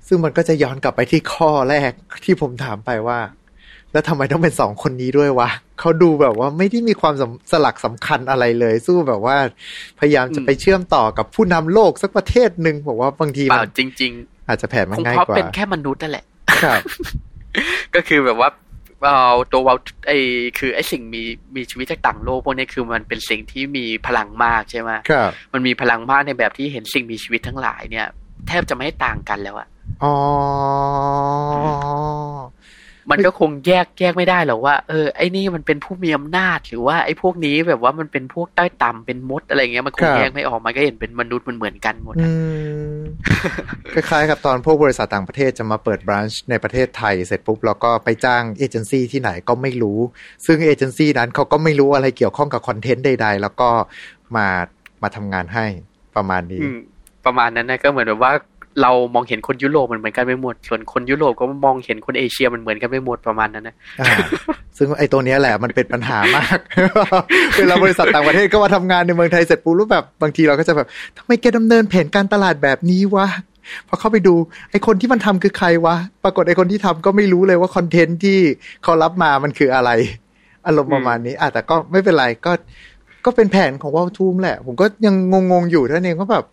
A: ซึ่งมันก็จะย้อนกลับไปที่ข้อแรกที่ผมถามไปว่า แล้วทำไมต้องเป็นสองคนนี้ด้วยวะเขาดูแบบว่าไม่ได้มีความสำสลักสำคัญอะไรเลย สู้แบบว่า พยายามจะไปเชื่อมต่อกับผู้นำโลกสักประเทศหนึ่งบอกว่าบางที
C: เป
A: มั
C: ล่านจริง
A: อาจจะแผน
C: ๆ
A: มัน
C: คง
A: ง่าย
C: เพราะ
A: กว่า
C: เป็นแค่มนุษย์นั่นแหละ
A: ครับ
C: ก็คือแบบว่าเอาตัววาไอคือไอสิ่งมีมีชีวิตจากต่างโลกพวกนี้คือมันเป็นสิ่งที่มีพลังมากใช่ไหม
A: ครับ
C: มันมีพลังมากในแบบที่เห็นสิ่งมีชีวิตทั้งหลายเนี่ย แทบจะไม่ต่างกันแล้วอะ
A: อ๋อ
C: มันก็คงแยกแยกไม่ได้หรอกว่าเออไอ้นี่มันเป็นผู้มีอำนาจหรือว่าไอ้พวกนี้แบบว่ามันเป็นพวกใต้ต่ำเป็นมดอะไรเงี้ยมันค
A: ครั
C: ง
A: บ
C: แยกไม่ออกมันก็เห็นเป็นมนุษย์มันเหมือนกันหมด
A: อื
C: อะ
A: มคล้ายๆกับตอนพวกบริษัทต่างประเทศจะมาเปิดบรันช์ในประเทศไทยเสร็จปุ๊บแล้วก็ไปจ้างเอเจนซี่ที่ไหนก็ไม่รู้ ซึ่งเอเจนซี่นั้นเขาก็ไม่รู้อะไรเกี่ยวข้องกับคอนเทนต์ใด ๆ แล้วก็มามาทำงานให้ประมาณนี้
C: อืมประมาณนั้นนะก็เหมือนแบบว่า เรามองเห็นคนยุโรปมันเหมือนกันไปหมด ส่วนคนยุโรปก็มองเห็นคนเอเชียมันเหมือนกันไปหมดประมาณนั้นนะ
A: ซึ่งไอ้ตัวนี้แหละมันเป็นปัญหามากเวลาบริษัทต่างประเทศก็มาทำงานในเมืองไทยเสร็จปุ๊บรูปแบบบางทีเราก็จะแบบทำไมแกดำเนินแผนการตลาดแบบนี้วะพอเข้าไปดูไอ้คนที่มันทำคือใครวะ ปรากฏไอ้คนที่ทำก็ไม่รู้เลยว่าคอนเทนต์ที่เขารับมามันคืออะไร อารมณ์ประมาณนี้อะแต่ก็ไม่เป็นไรก็ก็เป็นแผนของวอลทูมแหละ ผมก็ยังงงๆอยู่ท่านเองก็แบบ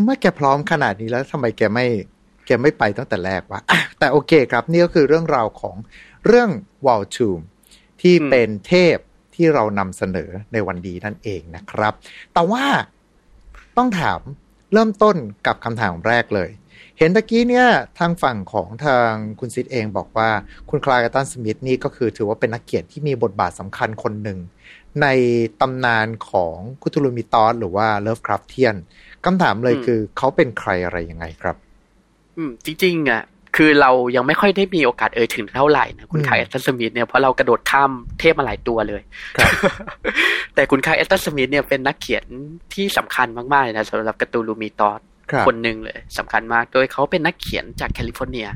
A: นเมื่อแกพร้อมขนาดนี้แล้วทำไมแกไม่แกไม่ไปตั้งแต่แรกวะอะแต่โอเคครับ นี่ก็คือเรื่องราวของเรื่องวอลทูมที่
C: อืม
A: เป็นเทพที่เรานำเสนอในวันดีนั่นเองนะครับ แต่ว่าต้องถามเริ่มต้นกับคำถามแรกเลย เห็นตะกี้เนี่ยทางฝั่งของทางคุณซิดเองบอกว่าคุณคลายกับตันสมิธนี่ก็คือถือว่าเป็นนักเขียนที่มีบทบาทสำคัญคนหนึ่ง ในตำนานของ Cthulhu Mythos หรือว่า Lovecraftian คำถามเลย
C: อืม
A: คือเขาเป็นใครอะไรยังไงครับ
C: อืม จริงๆอะคือเรายังไม่ค่อยได้มีโอกาสเอ่ยถึงเท่าไหร่นะคุณ
A: อืม
C: Clark Ashton Smith เนี่ยเพราะเรากระโดดข้ามเทพมาหลายตัวเลย
A: ครับ
C: แต่คุณ Clark Ashton Smith เนี่ยเป็นนักเขียนที่สำคัญมากๆเลยนะสำหรับ Cthulhu Mythos
A: ครับ
C: คนหนึ่งเลยสำคัญมาก โดยเขาเป็นนักเขียนจากแคลิฟอร์เนีย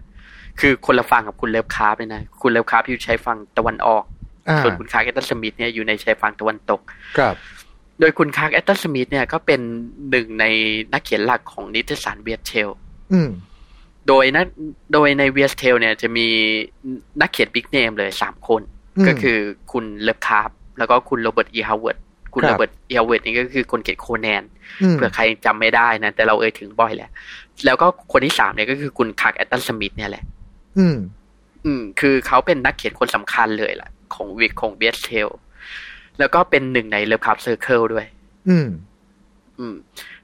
C: คือคนละฝั่งกับคุณ Lovecraft เลยนะ คุณ Lovecraft อยู่ชายฝั่งตะวันออก
A: อ่า
C: ส่วนคุณ Clark Ashton Smith เนี่ยอยู่ในชายฝั่งตะวันตก
A: ครับ
C: โดยคุณ Clark Ashton Smith เนี่ยก็เป็นหนึ่งในนักเขียนหลักของนิตยสารเวียเชล
A: อืม
C: โดยนะโดยใน Weird Tales เนี่ยจะมีนักเขียน big name เลยสามคน
A: ม
C: ก็คือคุณ Lovecraft แล้วก็คุณ Robert E. Howard คุณ
A: ครับ
C: โรเบิร์ตอีฮาวเวิร์ดนี่ก็คือคนเขียน Conan
A: อืม
C: เผื่อใครจำไม่ได้นะ แต่เราเอ่ยถึงบ่อยแหละ แล้วก็คนที่สามเนี่ยก็คือคุณ Clark Ashton Smith เนี่ยแหละ
A: อืม
C: อืม คือเขาเป็นนักเขียนคนสำคัญเลยล่ะ ของวิกของเบสเทล แล้วก็เป็นหนึ่งใน Lovecraft Circle ด้วย
A: อืม
C: อืม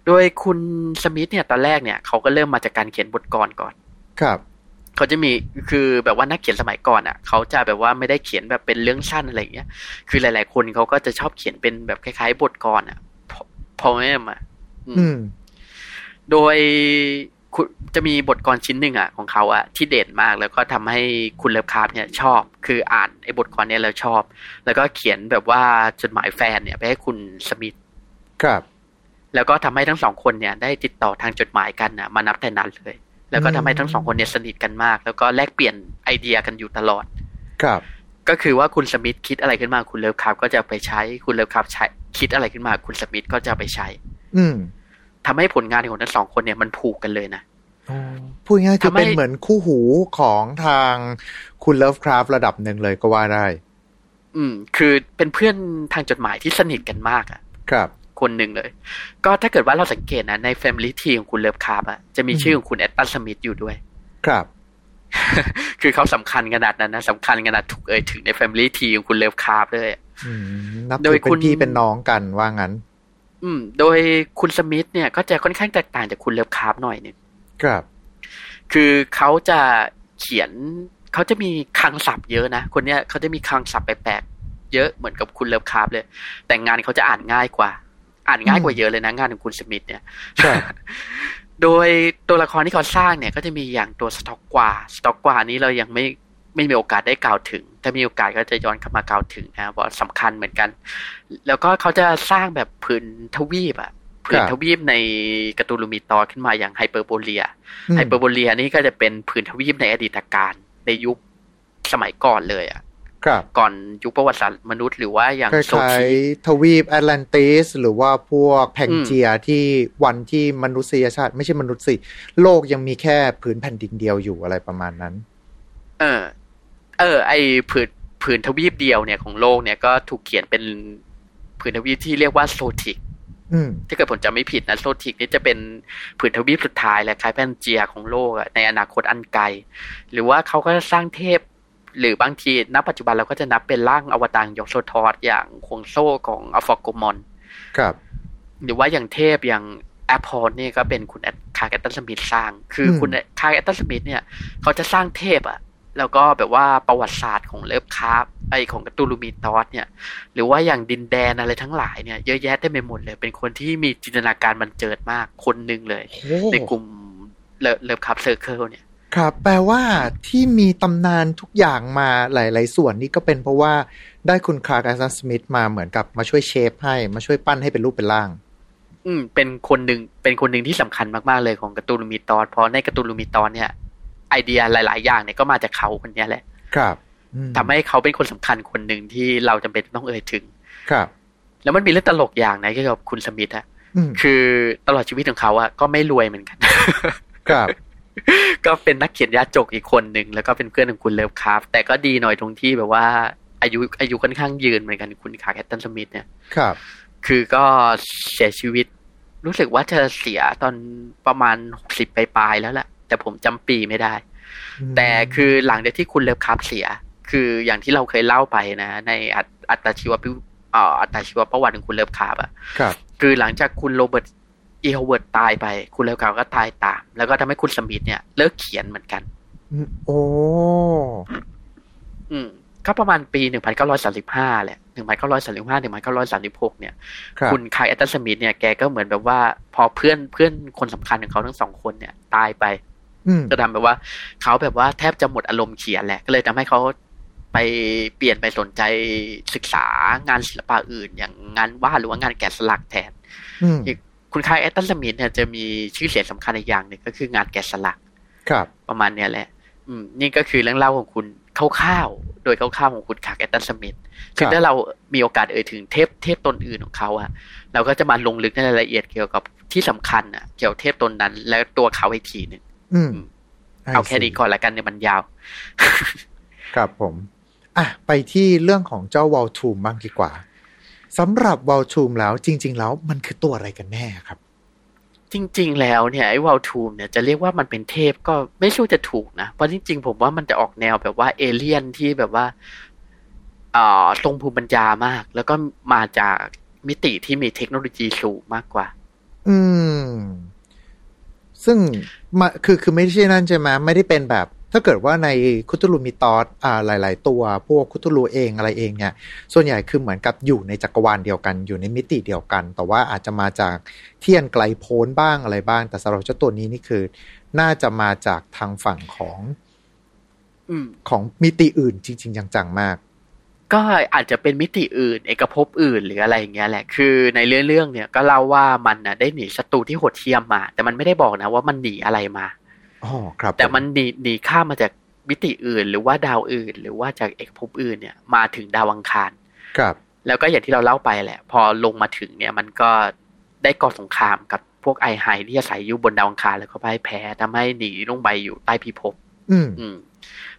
C: โดยคุณสมิธเนี่ยตอนแรกเนี่ยเขาก็เริ่มมาจากการเขียนบทกลอนก่อน
A: ครับ
C: เขาจะมีคือแบบว่านักเขียนสมัยก่อนอะเขาจะแบบว่าไม่ได้เขียนแบบเป็นเรื่องสั้นอะไรอย่างเงี้ย คือหลาย ๆ คนเขาก็จะชอบเขียนเป็นแบบคล้าย ๆ บทกลอนอะ poem อะ อืม
A: อืม
C: โดยคุณ จะมีบทกลชิ้นหนึ่งอะของเขาอะที่เด่นมากแล้วก็ทำให้คุณเลิฟคราฟเนี่ยชอบ คืออ่านไอ้บทกลเนี่ยแล้วชอบ แล้วก็เขียนแบบว่าจดหมายแฟนเนี่ยไปให้คุณสมิธ
A: ครับ
C: แล้วก็ทำให้ทั้งสองคนเนี่ย ได้ติดต่อทางจดหมายกันนะมานับแต่นั้นเลย แล้วก็ทำให้ทั้งสองคนเนี่ยสนิทกันมาก แล้วก็แลกเปลี่ยนไอเดียกันอยู่ตลอด
A: ครับ
C: ก็คือว่าคุณสมิธคิดอะไรขึ้นมาคุณเลิฟคราฟก็จะไปใช้คุณเลิฟคราฟใช้คิดอะไรขึ้นมาคุณสมิธก็จะไปใช้
A: อืม
C: ทำให้ผลงานของทั้งสองคนเนี่ยมันผูกกันเลยนะ
A: อ๋อพูดง่ายๆคือ
C: ทำให้
A: เป็นเหมือนคู่หูของทางคุณเลิฟคราฟต์ระดับหนึ่งเลยก็ว่าได้
C: อืม คือเป็นเพื่อนทางจดหมายที่สนิทกันมากอะ
A: ครับ
C: คนหนึ่งเลย ก็ถ้าเกิดว่าเราสังเกตนะใน Family Tree ของคุณเลิฟคราฟต์อะจะมี
A: อืม
C: ชื่อของคุณแอชตันสมิธอยู่ด้วย
A: ครับ
C: คือเขาสำคัญขนาดนั้นนะสำคัญขนาดถูกเอ่ยถึงใน Family Tree ของคุณเลิฟคราฟต์เลยอะ
A: อืมนับ
C: โด
A: ถื
C: ย
A: อเป็
C: คุ
A: น
C: ณ
A: พี่เป็นน้องกันว่างั้น
C: อืม โดยคุณสมิธเนี่ยก็จะค่อนข้างแตกต่างจากคุณเลิฟคราฟต์หน่อยหนึ่ง
A: ครับ
C: คือเขาจะเขียนเขาจะมีคลังศัพท์เยอะนะ คนเนี้ยเขาจะมีคลังศัพท์แปลกๆเยอะเหมือนกับคุณเลิฟคราฟต์เลย แต่งานเขาจะอ่านง่ายกว่า อ่านง่ายกว่าเยอะเลยนะงานของคุณสมิธเนี่ย
A: ครับ
C: โดยตัวละครที่เขาสร้างเนี่ย ก็จะมีอย่างตัวสต็อกกว่าสต็อกกว่านี้เรายังไม่ ไม่มีโอกาสได้กล่าวถึง ถ้ามีโอกาสก็จะย้อนเข้ามากล่าวถึงนะเพราะสำคัญเหมือนกัน แล้วก็เขาจะสร้างแบบผืนทวีปอะผืน
A: ครับ
C: ทวีปใน Cthulhu Mythos ขึ้นมาอย่างไฮเปอร์โบเรีย
A: อืม
C: ไฮเปอร์โบเรียนี่ก็จะเป็นผืนทวีปในอดีตกาลในยุคสมัยก่อนเลยอะ
A: ครับ
C: ก่อนยุคประวัติศาสตร์มนุษย์หรือว่าอย่าง
A: ค
C: โซ
A: ล้าย
C: ที
A: ๆทวีปแอตแลนติส หรือว่าพวกแพนเจียที่วันที่มนุษยชาติ ไม่ใช่มนุษย์สิ โลกยังมีแค่ผืนแผ่นดินเดียวอยู่อะไรประมาณนั้น
C: เออ เออ ไอผืนผืนทวีปเดียวเนี่ยของโลกเนี่ยก็ถูกเขียนเป็นผืนทวีปที่เรียกว่าโซติก
A: อืม
C: ถ้าเกิดผมจำไม่ผิดนะโซติกนี่จะเป็นผืนทวีปสุดท้ายแหละคล้ายแพนเจียของโลกอะในอนาคตอันไกล หรือว่าเขาก็สร้างเทพ หรือบางทีณปัจจุบันเราก็จะนับเป็นร่างอวตารยอกโซทอสอย่างห่วงโซ่ของอะฟอร์โกมอน
A: ครับ
C: หรือว่าอย่างเทพอย่างแอบฮอธนี่ก็เป็นคุณคลาร์กแอชตันสมิธสร้าง คืออ
A: ม
C: คุณคลาร์กแอชตันสมิธเนี่ย เขาจะสร้างเทพอะ แล้วก็แบบว่าประวัติศาสตร์ของเลิฟคราฟต์ไอของ Cthulhu Mythos เนี่ย หรือว่าอย่างดินแดนอะไรทั้งหลายเนี่ยเยอะแยะเต็มไปหมดเลย เป็นคนที่มีจินตนาการบรรเจิดมากคนหนึ่งเลย
A: โอ้
C: ในกลุ่ม Love Lovecraft Circle เนี่ย
A: ครับ แปลว่าที่มีตำนานทุกอย่างมาหลาย ๆ ส่วนนี่ก็เป็นเพราะว่าได้คุณคลาร์กแอชสมิธมาเหมือนกับมาช่วย shape ให้มาช่วยปั้นให้เป็นรูปเป็นร่าง
C: อืมเป็นคนหนึ่งเป็นคนหนึ่งที่สำคัญมาก ๆ เลยของ Cthulhu Mythos เพราะใน Cthulhu Mythos เนี่ย ไอเดียหลาย ๆ อย่างเนี่ยก็มาจากเขาคนเนี้ยแหละ
A: ครับอืม
C: ทำให้เขาเป็นคนสำคัญคนหนึ่งที่เราจำเป็นต้องเอ่ยถึง
A: ครับ
C: แล้วมันมีเรื่องตลกอย่างนะเกี่ยวกับคุณสมิธอะ
A: อืม
C: คือตลอดชีวิตของเขาอะก็ไม่รวยเหมือนกัน
A: ครับ
C: ก็เป็นนักเขียนยาจกอีกคนหนึ่งแล้วก็เป็นเพื่อนของคุณเลิฟคราฟต์แต่ก็ดีหน่อยตรงที่แบบว่า อายุอายุค่อนข้างยืนเหมือนกันคุณคลาร์กแอชตันสมิธเนี่ย
A: ครับ
C: คือก็เสียชีวิต รู้สึกว่าจะเสียตอนประมาณหกสิบปลายๆแล้วแหละ แต่ผมจำปีไม่ได้ แต่คือหลังจากที่คุณเลิฟคราฟต์เสีย คืออย่างที่เราเคยเล่าไปนะ ในอัตอัตชีวประเอ่ออัตชีวประวัติของคุณเลิฟคราฟต์อะ
A: ครับ
C: คือหลังจากคุณโรเบิร์ตอีฮาวเวิร์ดตายไป คุณเลิฟคราฟต์ก็ตายตาม แล้วก็ทำให้คุณสมิธเนี่ย เลิกเขียนเหมือนกัน
A: อืมโอ้
C: อืมก็ประมาณปี 1935 แหละ 1935 1936 เนี่ย
A: ครับ
C: คุณคายแอตตันสมิธเนี่ย แกก็เหมือนแบบว่า พอเพื่อนเพื่อนคนสำคัญของเขาทั้งสองคนเนี่ย ตายไป
A: อืม
C: ก็ทำแบบว่าเขาแบบว่าแทบจะหมดอารมณ์เขียนแหละ ก็เลยทำให้เขาไปเปลี่ยนไปสนใจศึกษางานศิลปะอื่น อย่างงานวาดหรือว่างานแกะสลักแทน
A: อืม
C: คุณคายแอตตันสมิธเนี่ยจะมีชื่อเสียงสำคัญอีกอย่างหนึ่งก็คืองานแกะสลัก
A: ครับ
C: ประมาณเนี้ยแหละ อืม นี่ก็คือเรื่องเล่าของคุณคร่าวๆโดยคร่าวๆของคุณคลาร์กแอชตันสมิธซึ่งถ้าเรามีโอกาสเอ่ยถึงเทพเทพตนอื่นของเขาอะเราก็จะมาลงลึกในรายละเอียดเกี่ยวกับที่สำคัญอะเกี่ยวกับเทพตนนั้น และตัวเขาอีกทีหนึ่ง
A: อืม
C: เอาแค่นี้ก่อนละกันในยมันยาว
A: ครับผม อะ ไปที่เรื่องของเจ้าวอลทูมบ้างดีกว่าสำหรับวอลทูมแล้วจริง ๆ แล้วมันคือตัวอะไรกันแน่ครับ
C: จริง ๆ แล้วเนี่ยไอ้วอลทูมเนี่ยจะเรียกว่ามันเป็นเทพก็ไม่สู้จะถูกนะ เพราะจริง ๆ ผมว่ามันจะออกแนวแบบว่าเอเลี่ยนที่แบบว่าอ่าทรงภูมิปัญญามาก แล้วก็มาจากมิติที่มีเทคโนโลยีสูงมากกว่า
A: อืม ซึ่งมาคือคือไม่ใช่นั่นใช่ไหมไม่ได้เป็นแบบ ถ้าเกิดว่าในคุตุลูมีตอสอ่าหลาย ๆ ตัว พวกคุตุลูเองอะไรเองเนี่ย ส่วนใหญ่คือเหมือนกับอยู่ในจักรวาลเดียวกัน อยู่ในมิติเดียวกัน แต่ว่าอาจจะมาจากเทียนไกลโพ้นบ้างอะไรบ้าง แต่สำหรับเจ้าตัวนี้นี่คือ น่าจะมาจากทางฝั่งของ
C: อืม
A: ของมิติอื่นจริง ๆ จังๆมาก
C: ก็อาจจะเป็นมิติอื่น เอกภพอื่นหรืออะไรอย่างเงี้ยแหละ คือในเรื่องเรื่องเนี่ยก็เล่าว่ามันนะได้หนีศัตรูที่โหดเหี้ยมมา แต่มันไม่ได้บอกนะว่ามันหนีอะไรมา
A: อ๋อครับ
C: แต่มันหนีหนีข้ามมาจากมิติอื่น หรือว่าดาวอื่น หรือว่าจากเอกภพอื่นเนี่ยมาถึงดาวอังคาร
A: ครับ
C: แล้วก็อย่างที่เราเล่าไปแหละ พอลงมาถึงเนี่ยมันก็ได้ก่อสงครามกับพวกไอไฮที่อาศัยอยู่บนดาวอังคารแล้วก็พ่ายแพ้ทำให้หนีลงไปอยู่ใต้พิภพ
A: อืม
C: อืม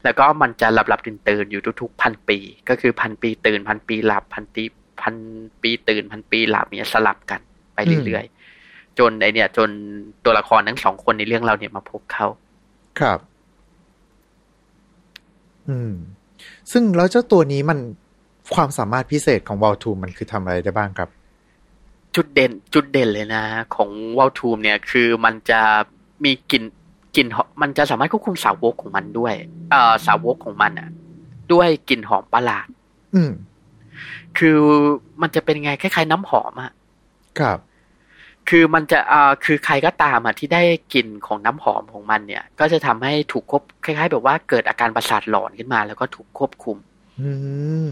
C: แล้วก็มันจะหลับหลับตื่นตื่นๆอยู่ทุกๆพันปี ก็คือพันปีตื่นพันปีหลับพันปีพันปีตื่นพันปีหลับเนี่ยสลับกันไปเรื่อยๆจนไอเนี่ย จนตัวละครทั้งสองคนในเรื่องเราเนี่ยมาพบเขา
A: ครับ อืม ซึ่งแล้วเจ้าตัวนี้มันความสามารถพิเศษของวอลทูมันคือทำอะไรได้บ้างครับ
C: จุดเด่น จุดเด่นเลยนะ ของวอลทูมเนี่ย คือมันจะมีกลิ่น กลิ่นหอมมันจะสามารถควบคุมสาวกของมันด้วย เอ่อสาวกของมันอะ ด้วยกลิ่นหอมประหลาด
A: อืม
C: คือมันจะเป็นไงคล้ายๆ น้ำหอมอะ
A: ครับ
C: คือมันจะอ่าคือใครก็ตามอะที่ได้กลิ่นของน้ำหอมของมันเนี่ย ก็จะทำให้ถูกควบคล้าย ๆ แบบว่าเกิดอาการประสาทหลอนขึ้นมา แล้วก็ถูกควบคุม
A: อืม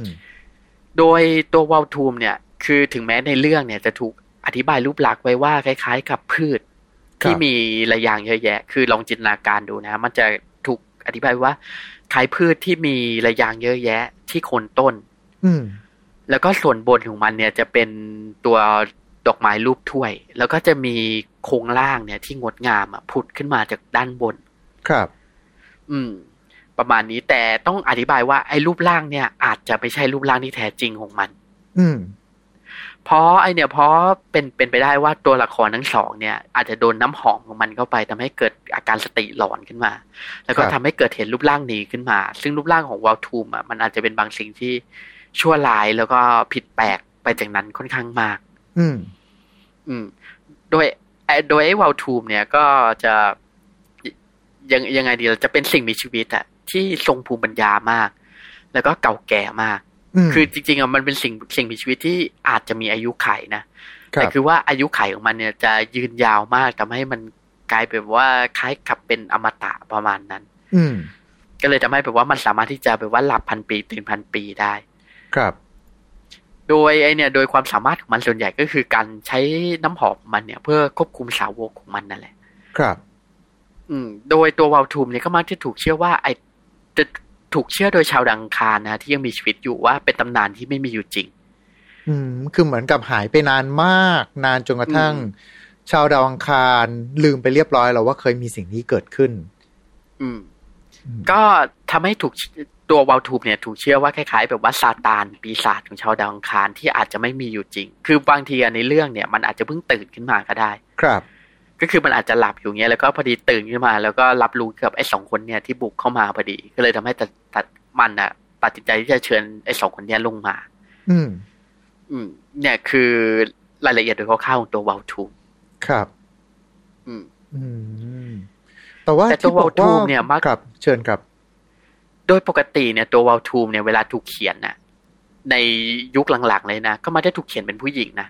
C: โดยตัววอลทูมเนี่ย คือถึงแม้ในเรื่องเนี่ยจะถูกอธิบายรูปลักษณ์ไว้ว่าคล้าย ๆ กับพืช ที่มีระยางเยอะแยะ คือลองจินตนาการดูนะ มันจะถูกอธิบายว่าคล้ายพืชที่มีระยางเยอะแยะ ที่โคนต้น
A: อืม
C: แล้วก็ส่วนบนของมันเนี่ยจะเป็นตัวดอกไม้รูปถ้วย แล้วก็จะมีโครงล่างเนี่ย ที่งดงามอะผุดขึ้นมาจากด้านบน
A: ครับ
C: อืม ประมาณนี้แต่ต้องอธิบายว่าไอ้รูปร่างเนี่ย อาจจะไม่ใช่รูปร่างที่แท้จริงของมัน
A: อืม
C: เพราะไอเนี่ยเพราะเป็นเป็นไปได้ว่าตัวละครทั้งสองเนี่ย อาจจะโดนน้ำหอมของมันเข้าไปทำให้เกิดอาการสติหลอนขึ้นมา แล้วก็
A: ครับ
C: ทำให้เกิดเห็นรูปร่างนี้ขึ้นมา ซึ่งรูปร่างของวอลทูมอะมันอาจจะเป็นบางสิ่งที่ชั่วร้ายแล้วก็ผิดแปลกไปจากนั้นค่อนข้างมาก
A: อืม
C: อืม โดยไอ้โดยไอ้วอลทูมเนี่ยก็จะยังยังไงดีเราจะเป็นสิ่งมีชีวิตอะที่ทรงภูมิปัญญามาก แล้วก็เก่าแก่มาก
A: อืม
C: คือจริงๆอะมันเป็นสิ่งสิ่งมีชีวิตที่อาจจะมีอายุไขนะ
A: ครั
C: แต่
A: บ
C: คือว่าอายุไขของมันเนี่ยจะยืนยาวมากทำให้มันกลายเป็นว่าคล้ายกับเป็นอมตะประมาณนั้น
A: อืม
C: ก็เลยทำให้แบบว่ามันสามารถที่จะแบบว่าหลับพันปีตื่นพันปีได้
A: ครับ
C: โดยไอเนี่ย โดยความสามารถของมันส่วนใหญ่ก็คือการใช้น้ำหอมของมันเนี่ย เพื่อควบคุมสาวกของมันนั่นแหละ
A: ครับ
C: อืม โดยตัววาลทูมเนี่ยก็มักจะถูกเชื่อว่าไอจะ ถูกเชื่อโดยชาวดังคารนะที่ยังมีชีวิตอยู่ว่าเป็นตำนานที่ไม่มีอยู่จริง
A: อืม คือเหมือนกับหายไปนานมาก นานจนกระทั่ง
C: อืม
A: ชาวดาวอังคารลืมไปเรียบร้อยแล้วว่าเคยมีสิ่งนี้เกิดขึ้น
C: อืม
A: อืม
C: ก็ทำให้ถูกตัววาลทูมเนี่ยถูกเชื่อว่าคล้ายๆแบบว่าซาตานปีศาจของชาวดาวอังคารที่อาจจะไม่มีอยู่จริง คือบางทีอะในเรื่องเนี่ย มันอาจจะเพิ่งตื่นขึ้นมาก็ได้
A: ครับ
C: ก็คือมันอาจจะหลับอยู่เงี้ยแล้วก็พอดีตื่นขึ้นมา แล้วก็รับรู้กับไอ้สองคนเนี่ยที่บุกเข้ามาพอดี ก็เลยทำให้ตัดตัดมันอะตัดสินใจที่จะเชิญไอ้สองคนเนี้ยลงมา
A: อืม
C: อืม เนี่ยคือรายละเอียดโดยคร่าวๆของตัววาลทูม
A: ครับ
C: อืม
A: อืม แต่ว่า
C: แต่ตัว
A: ที่บอก
C: วอลทูม
A: ว่า
C: เนี่ยมัก
A: ครับ เชิญครับ
C: โดยปกติเนี่ยตัววาลทูมเนี่ยเวลาถูกเขียนน่ะ ในยุคหลังๆเลยนะ ก็ไมาได้ถูกเขียนเป็นผู้หญิงนะ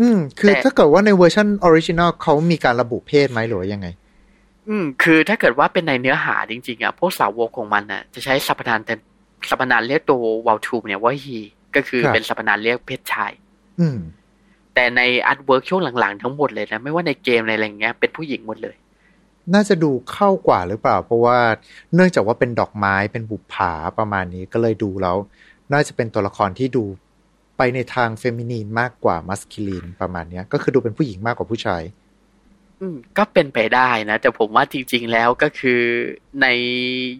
A: อืม คือ
C: แต่
A: ถ้าเกิดว่าในเวอร์ชัน original เขามีการระบุเพศไหมหรือว่ายังไง
C: อืม คือถ้าเกิดว่าเป็นในเนื้อหาจริงๆอะพวกสาวกของมันน่ะ จะใช้สรรพนามแต่สรรพนามเรียกตัววาลทูมเนี่ยว่า he ก็คือ
A: ครับ
C: เป็นสรรพนามเรียกเพศชาย
A: อืม
C: แต่ใน artwork ช่วงหลังๆทั้งหมดเลยนะไม่ว่าในเกมในอะไรอย่างเงี้ยเป็นผู้หญิงหมดเลย
A: น่าจะดูเข้ากว่าหรือเปล่า เพราะว่าเนื่องจากว่าเป็นดอกไม้เป็นบุปผาประมาณนี้ก็เลยดูแล้ว น่าจะเป็นตัวละครที่ดู ไปในทาง feminine มากกว่า masculine ประมาณเนี้ย ก็คือดูเป็นผู้หญิงมากกว่าผู้ชาย
C: อืม ก็เป็นไปได้นะ แต่ผมว่าจริง ๆ แล้วก็คือใน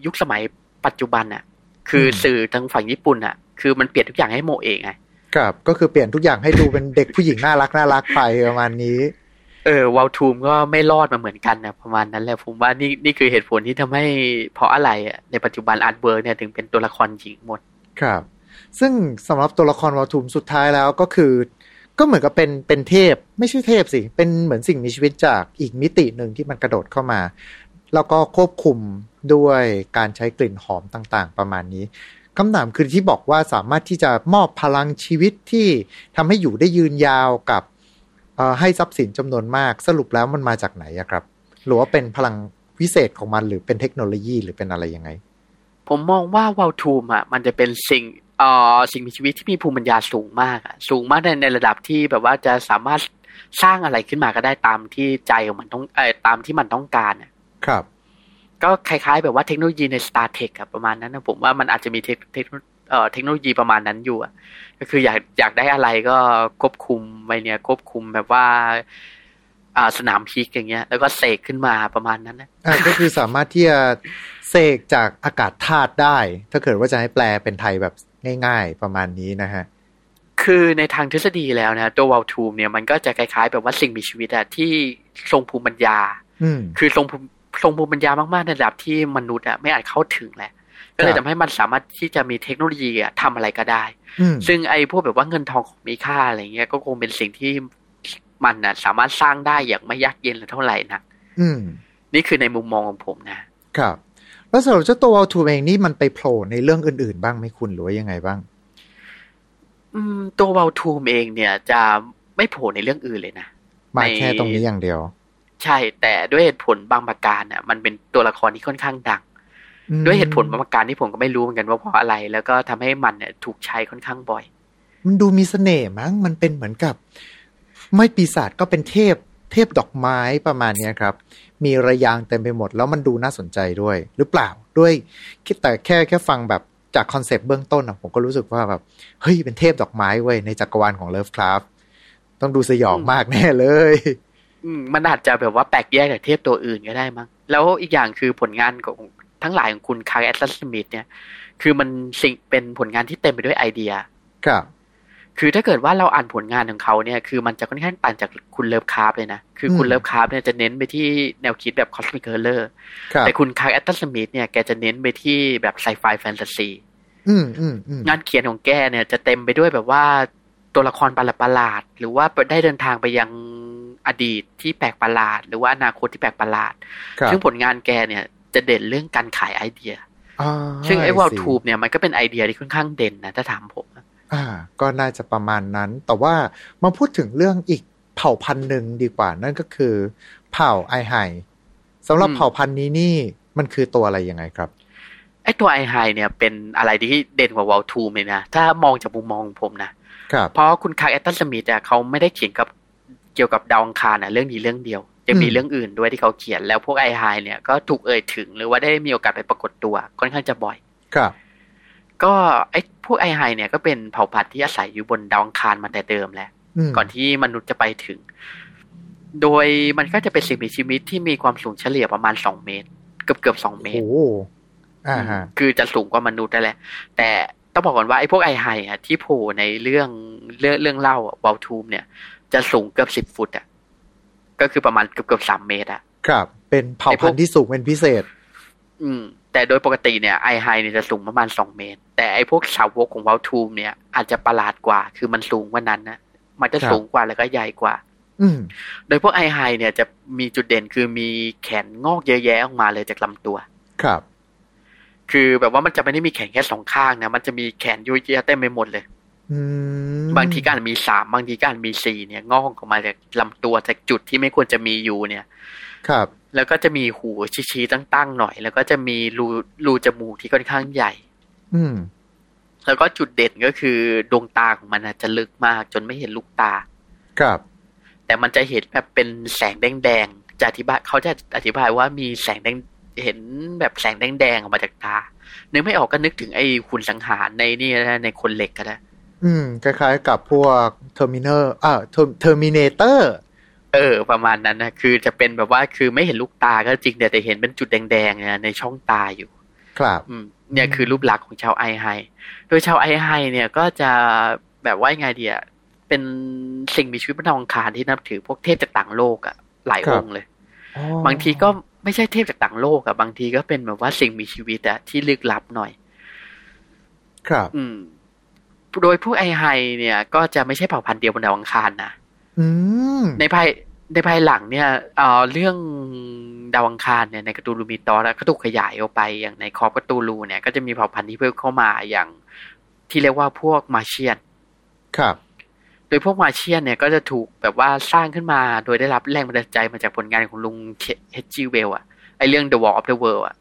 C: ยุคสมัยปัจจุบันน่ะ คืออ
A: ม
C: สื่อทางฝั่งญี่ปุ่นอะ คือมันเปลี่ยนทุกอย่างให้โมเอะไง
A: ครับ ก็คือเปลี่ยนทุกอย่างให้ดูเป็นเด็กผู้หญิงน่ารักน่ารักไปประมาณนี้
C: เออวอลทูมก็ไม่รอดมาเหมือนกันนะประมาณนั้นแหละผมว่านี่นี่คือเหตุผลที่ทำให้เพราะอะไรอะในปัจจุบัน artwork เนี่ยถึงเป็นตัวละครหญิงหมด
A: ครับ ซึ่งสำหรับตัวละครวอลทูมสุดท้ายแล้วก็คือ ก็เหมือนกับเป็นเป็นเทพ ไม่ใช่เทพสิ เป็นเหมือนสิ่งมีชีวิตจากอีกมิติหนึ่งที่มันกระโดดเข้ามา แล้วก็ควบคุมด้วยการใช้กลิ่นหอมต่างๆ ประมาณนี้คำถามคือที่บอกว่าสามารถที่จะมอบพลังชีวิตที่ทำให้อยู่ได้ยืนยาวกับให้ทรัพย์สินจำนวนมากสรุปแล้วมันมาจากไหนครับ หรือว่าเป็นพลังวิเศษของมันหรือเป็นเทคโนโลยีหรือเป็นอะไรยังไง
C: ผมมองว่าวอลทูมอะมันจะเป็นสิ่ง เอ่อสิ่งมีชีวิตที่มีภูมิปัญญาสูงมากอะสูงมากในในระดับที่แบบว่าจะสามารถสร้างอะไรขึ้นมาก็ได้ตามที่ใจของมันต้องเอ่อตามที่มันต้องการอะ
A: ครับ
C: ก็คล้ายๆ แบบว่าเทคโนโลยีใน Star Trek อะประมาณนั้นนะผมว่ามันอาจจะมีเทคเทคเอ่อเทคโนโลยีประมาณนั้นอยู่อะก็คืออยากอยากได้อะไรก็ควบคุมไปเนี่ยควบคุมแบบว่าอ่าสนามพิกอย่างเงี้ย แล้วก็เสกขึ้นมาประมาณนั้นนะ
A: อ่าก็คือสามารถที่จะเสกจากอากาศธาตุได้ ถ้าเกิดว่าจะให้แปลเป็นไทยแบบ ง่ายๆ ประมาณนี้นะฮะ
C: คือในทางทฤษฎีแล้วนะตัววอลทูมเนี่ยมันก็จะคล้ายๆ แบบว่าสิ่งมีชีวิตอะที่ทรงภูมิปัญญา
A: อืม
C: คือทรงภูมิทรงภูมิปัญญามากๆในระดับที่มนุษย์อะไม่อาจเข้าถึงแหละก็เลย
A: ครับ
C: ทำให้มันสามารถที่จะมีเทคโนโลยีอะทำอะไรก็ได้
A: อืม
C: ซึ่งไอ้พวกแบบว่าเงินทองของมีค่าอะไรเงี้ยก็คงเป็นสิ่งที่มันนะสามารถสร้างได้อย่างไม่ยากเย็นหรือเท่าไหร่นัก
A: อืม
C: นี่คือในมุมมองของผมนะ
A: ครับ แล้วสำหรับเจ้าตัววอลทูเองนี่มันไปโผล่ในเรื่องอื่น ๆ บ้างไหมคุณหรือว่ายังไงบ้าง
C: อืม ตัววอลทูมเองเนี่ยจะไม่โผล่ในเรื่องอื่นเลยนะ
A: มา
C: ใน
A: แค่ตรงนี้อย่างเดียว
C: ใช่ แต่ด้วยเหตุผลบางประการน่ะ มันเป็นตัวละครที่ค่อนข้างดัง
A: อืม
C: ด้วยเหตุผลบางประการที่ผมก็ไม่รู้เหมือนกันว่าเพราะอะไร แล้วก็ทำให้มันเนี่ยถูกใช้ค่อนข้างบ่อย
A: มันดูมีเสน่ห์มั้งมันเป็นเหมือนกับ ไม่ปีศาจก็เป็นเทพ เทพดอกไม้ประมาณเนี้ยครับ มีระยางเต็มไปหมด แล้วมันดูน่าสนใจด้วย หรือเปล่าด้วยคิดแต่แค่แค่ฟังแบบจากคอนเซปต์เบื้องต้นอะผมก็รู้สึกว่าแบบเฮ้ยเป็นเทพดอกไม้เว้ยในจักรวาลของ Lovecraft้องดูสยองมากแน่เลย
C: อืมมันอาจจะแบบว่าแปลกแยกจากเทพตัวอื่นก็ได้มั้งแล้วอีกอย่างคือผลงานของทั้งหลายของคุณ Clark Ashton Smith เนี่ย คือมันสิ่งเป็นผลงานที่เต็มไปด้วยไอเดีย
A: ครับ
C: คือถ้าเกิดว่าเราอ่านผลงานของเขาเนี่ย คือมันจะค่อนข้างต่างจากคุณ Lovecraft เลยนะ คือคุณ
A: อืม
C: เลิฟคาร์ฟเนี่ยจะเน้นไปที่แนวคิดแบบคอสมิ c เ o อร์
A: ครับ
C: แต่คุณ Clark Ashton Smith เนี่ยแกจะเน้นไปที่แบบไซไฟแฟนตาซี
A: อืมอืมอืม
C: งานเขียนของแกเนี่ยจะเต็มไปด้วยแบบว่าตัวละครประหลาดๆหรือว่าได้เดินทางไปยังอดีตที่แปลกประหลาด หรือว่าอนาคตที่แปลกประหลาด
A: ครับ
C: ซึ่งผลงานแกเนี่ยจะเด่นเรื่องการขายไอเดีย
A: อ่า
C: ซึ่งไอ้วอล
A: สิ
C: ทูบเนี่ยมันก็เป็นไอเดียที่ค่อนข้างเด่นนะถ้าถามผม
A: อ่า ก็น่าจะประมาณนั้น แต่ว่ามาพูดถึงเรื่องอีกเผ่าพันธุ์หนึ่งดีกว่า นั่นก็คือ เผ่า Aihai สำหรับ
C: อืม
A: เผ่าพันธุ์นี้นี่มันคือตัวอะไรยังไงครับ
C: ไอ้ตัว Aihai เนี่ยเป็นอะไรที่เด่นกว่า Vulthoom เลยนะ ถ้ามองจากมุมมองของผมนะ
A: ครับ
C: เพราะคุณ Clark Ashton Smith เนี่ยเขาไม่ได้เขียนกับเกี่ยวกับดาวอังคารนะเรื่องนี้เรื่องเดียวยังมี
A: อืม
C: เรื่องอื่นด้วยที่เขาเขียนแล้วพวก Aihai เนี่ยก็ถูกเอ่ยถึงหรือว่าได้มีโอกาสไปปรากฏตัวค่อนข้างจะบ่อย
A: ครับ
C: ก็ไอ้พวก Aihai เนี่ยก็เป็นเผ่าพันธุ์ที่อาศัยอยู่บนดาวอังคารมาแต่เดิมแหละ ก่อนที่มนุษย์จะไปถึง โดยมันก็จะเป็นสิ่งมีชีวิตที่มีความสูงเฉลี่ยประมาณสองเมตร เกือบเกือบสองเมตร
A: โอ้อ่าฮะ
C: คือจะสูงกว่ามนุษย์นั่นแหละ แต่ต้องบอกก่อนว่าไอ้พวก Aihai อะที่โผล่ในเรื่องเรื่องเรื่องเล่า Vulthoom เนี่ย จะสูงเกือบสิบฟุตอะก็คือประมาณเกือบเกือบสามเมตรอะ
A: ครับ เป็นเผ่าพันธุ์ที่สูงเป็นพิเศษ
C: อืม แต่โดยปกติเนี่ยไอไฮเนี่ยจะสูงประมาณสองเมตร แต่ไอพวกสาวกของวอลทูมเนี่ยอาจจะประหลาดกว่า คือมันสูงกว่านั้นนะมันจะ
A: ครับ
C: สูงกว่าแล้วก็ใหญ่กว่า
A: อืม
C: โดยพวกไอไฮเนี่ยจะมีจุดเด่นคือมีแขนงอกเยอะแยะออกมาเลยจากลำตัว
A: ครับ
C: คือแบบว่ามันจะไม่ได้มีแขนแค่สองข้างนะ มันจะมีแขนเยอะแยะเต็มไปหมดเลย
A: อืม
C: บางทีก็อาจมีสามบางทีก็อาจมีสี่เนี่ย งอกออกมาจากลำตัวจากจุดที่ไม่ควรจะมีอยู่เนี่ย
A: ครับ
C: แล้วก็จะมีหูชี้ๆตั้งๆหน่อย แล้วก็จะมีรูรูจมูกที่ค่อนข้างใหญ่
A: อืม
C: แล้วก็จุดเด่นก็คือดวงตาของมันอาจจะลึกมาก จนไม่เห็นลูกตา
A: ครับ
C: แต่มันจะเห็นแบบเป็นแสงแดงๆจะอธิบายเขาจะอธิบายว่ามีแสงแดงเห็นแบบแสงแดงๆออกมาจากตา นึกไม่ออกก็นึกถึงไอ้หุ่นสังหารในนี่นะในคนเหล็กก็ได้
A: อืม คล้ายๆกับพวกTerminator อ่า Terminator เอ
C: อ ประมาณนั้นนะคือจะเป็นแบบว่าคือไม่เห็นลูกตาก็จริงแต่แต่เห็นเป็นจุดแดงๆเนี่ยในช่องตาอยู่
A: ครับ
C: อืมเนี่ยคือรูปลักษณ์ของชาว Aihai โดยชาว Aihai เนี่ยก็จะแบบว่ายังไงเดียเป็นสิ่งมีชีวิตบนดาวอังคารที่นับถือพวกเทพจากต่างโลกอะหลาย
A: ครั
C: อบงค์เลย
A: อ๋อบา
C: งทีก็ไม่ใช่เทพจากต่างโลกอะบางทีก็เป็นแบบว่าสิ่งมีชีวิตอะที่ลึกลับหน่อย
A: ครับ
C: อืม โดยพวก Aihai เนี่ย ก็จะไม่ใช่เผ่าพันธุ์เดียวบนดาวอังคารนะ
A: อืม
C: ในภายในภายหลังเนี่ยเอ่อเรื่องดาวอังคารเนี่ยใน Cthulhu Mythos ก็ถูกขยายออกไปอย่างใน Call of Cthulhu เนี่ยก็จะมีเผ่าพันธุ์ที่เพิ่มเข้ามาอย่างที่เรียกว่าพวก Martian
A: ครับ
C: โดยพวก Martian เนี่ยก็จะถูกแบบว่าสร้างขึ้นมาโดยได้รับแรงบันดาลใจมาจากผลงานของลุงเฮจิเวลอะไอเรื่อง The War of the World อะ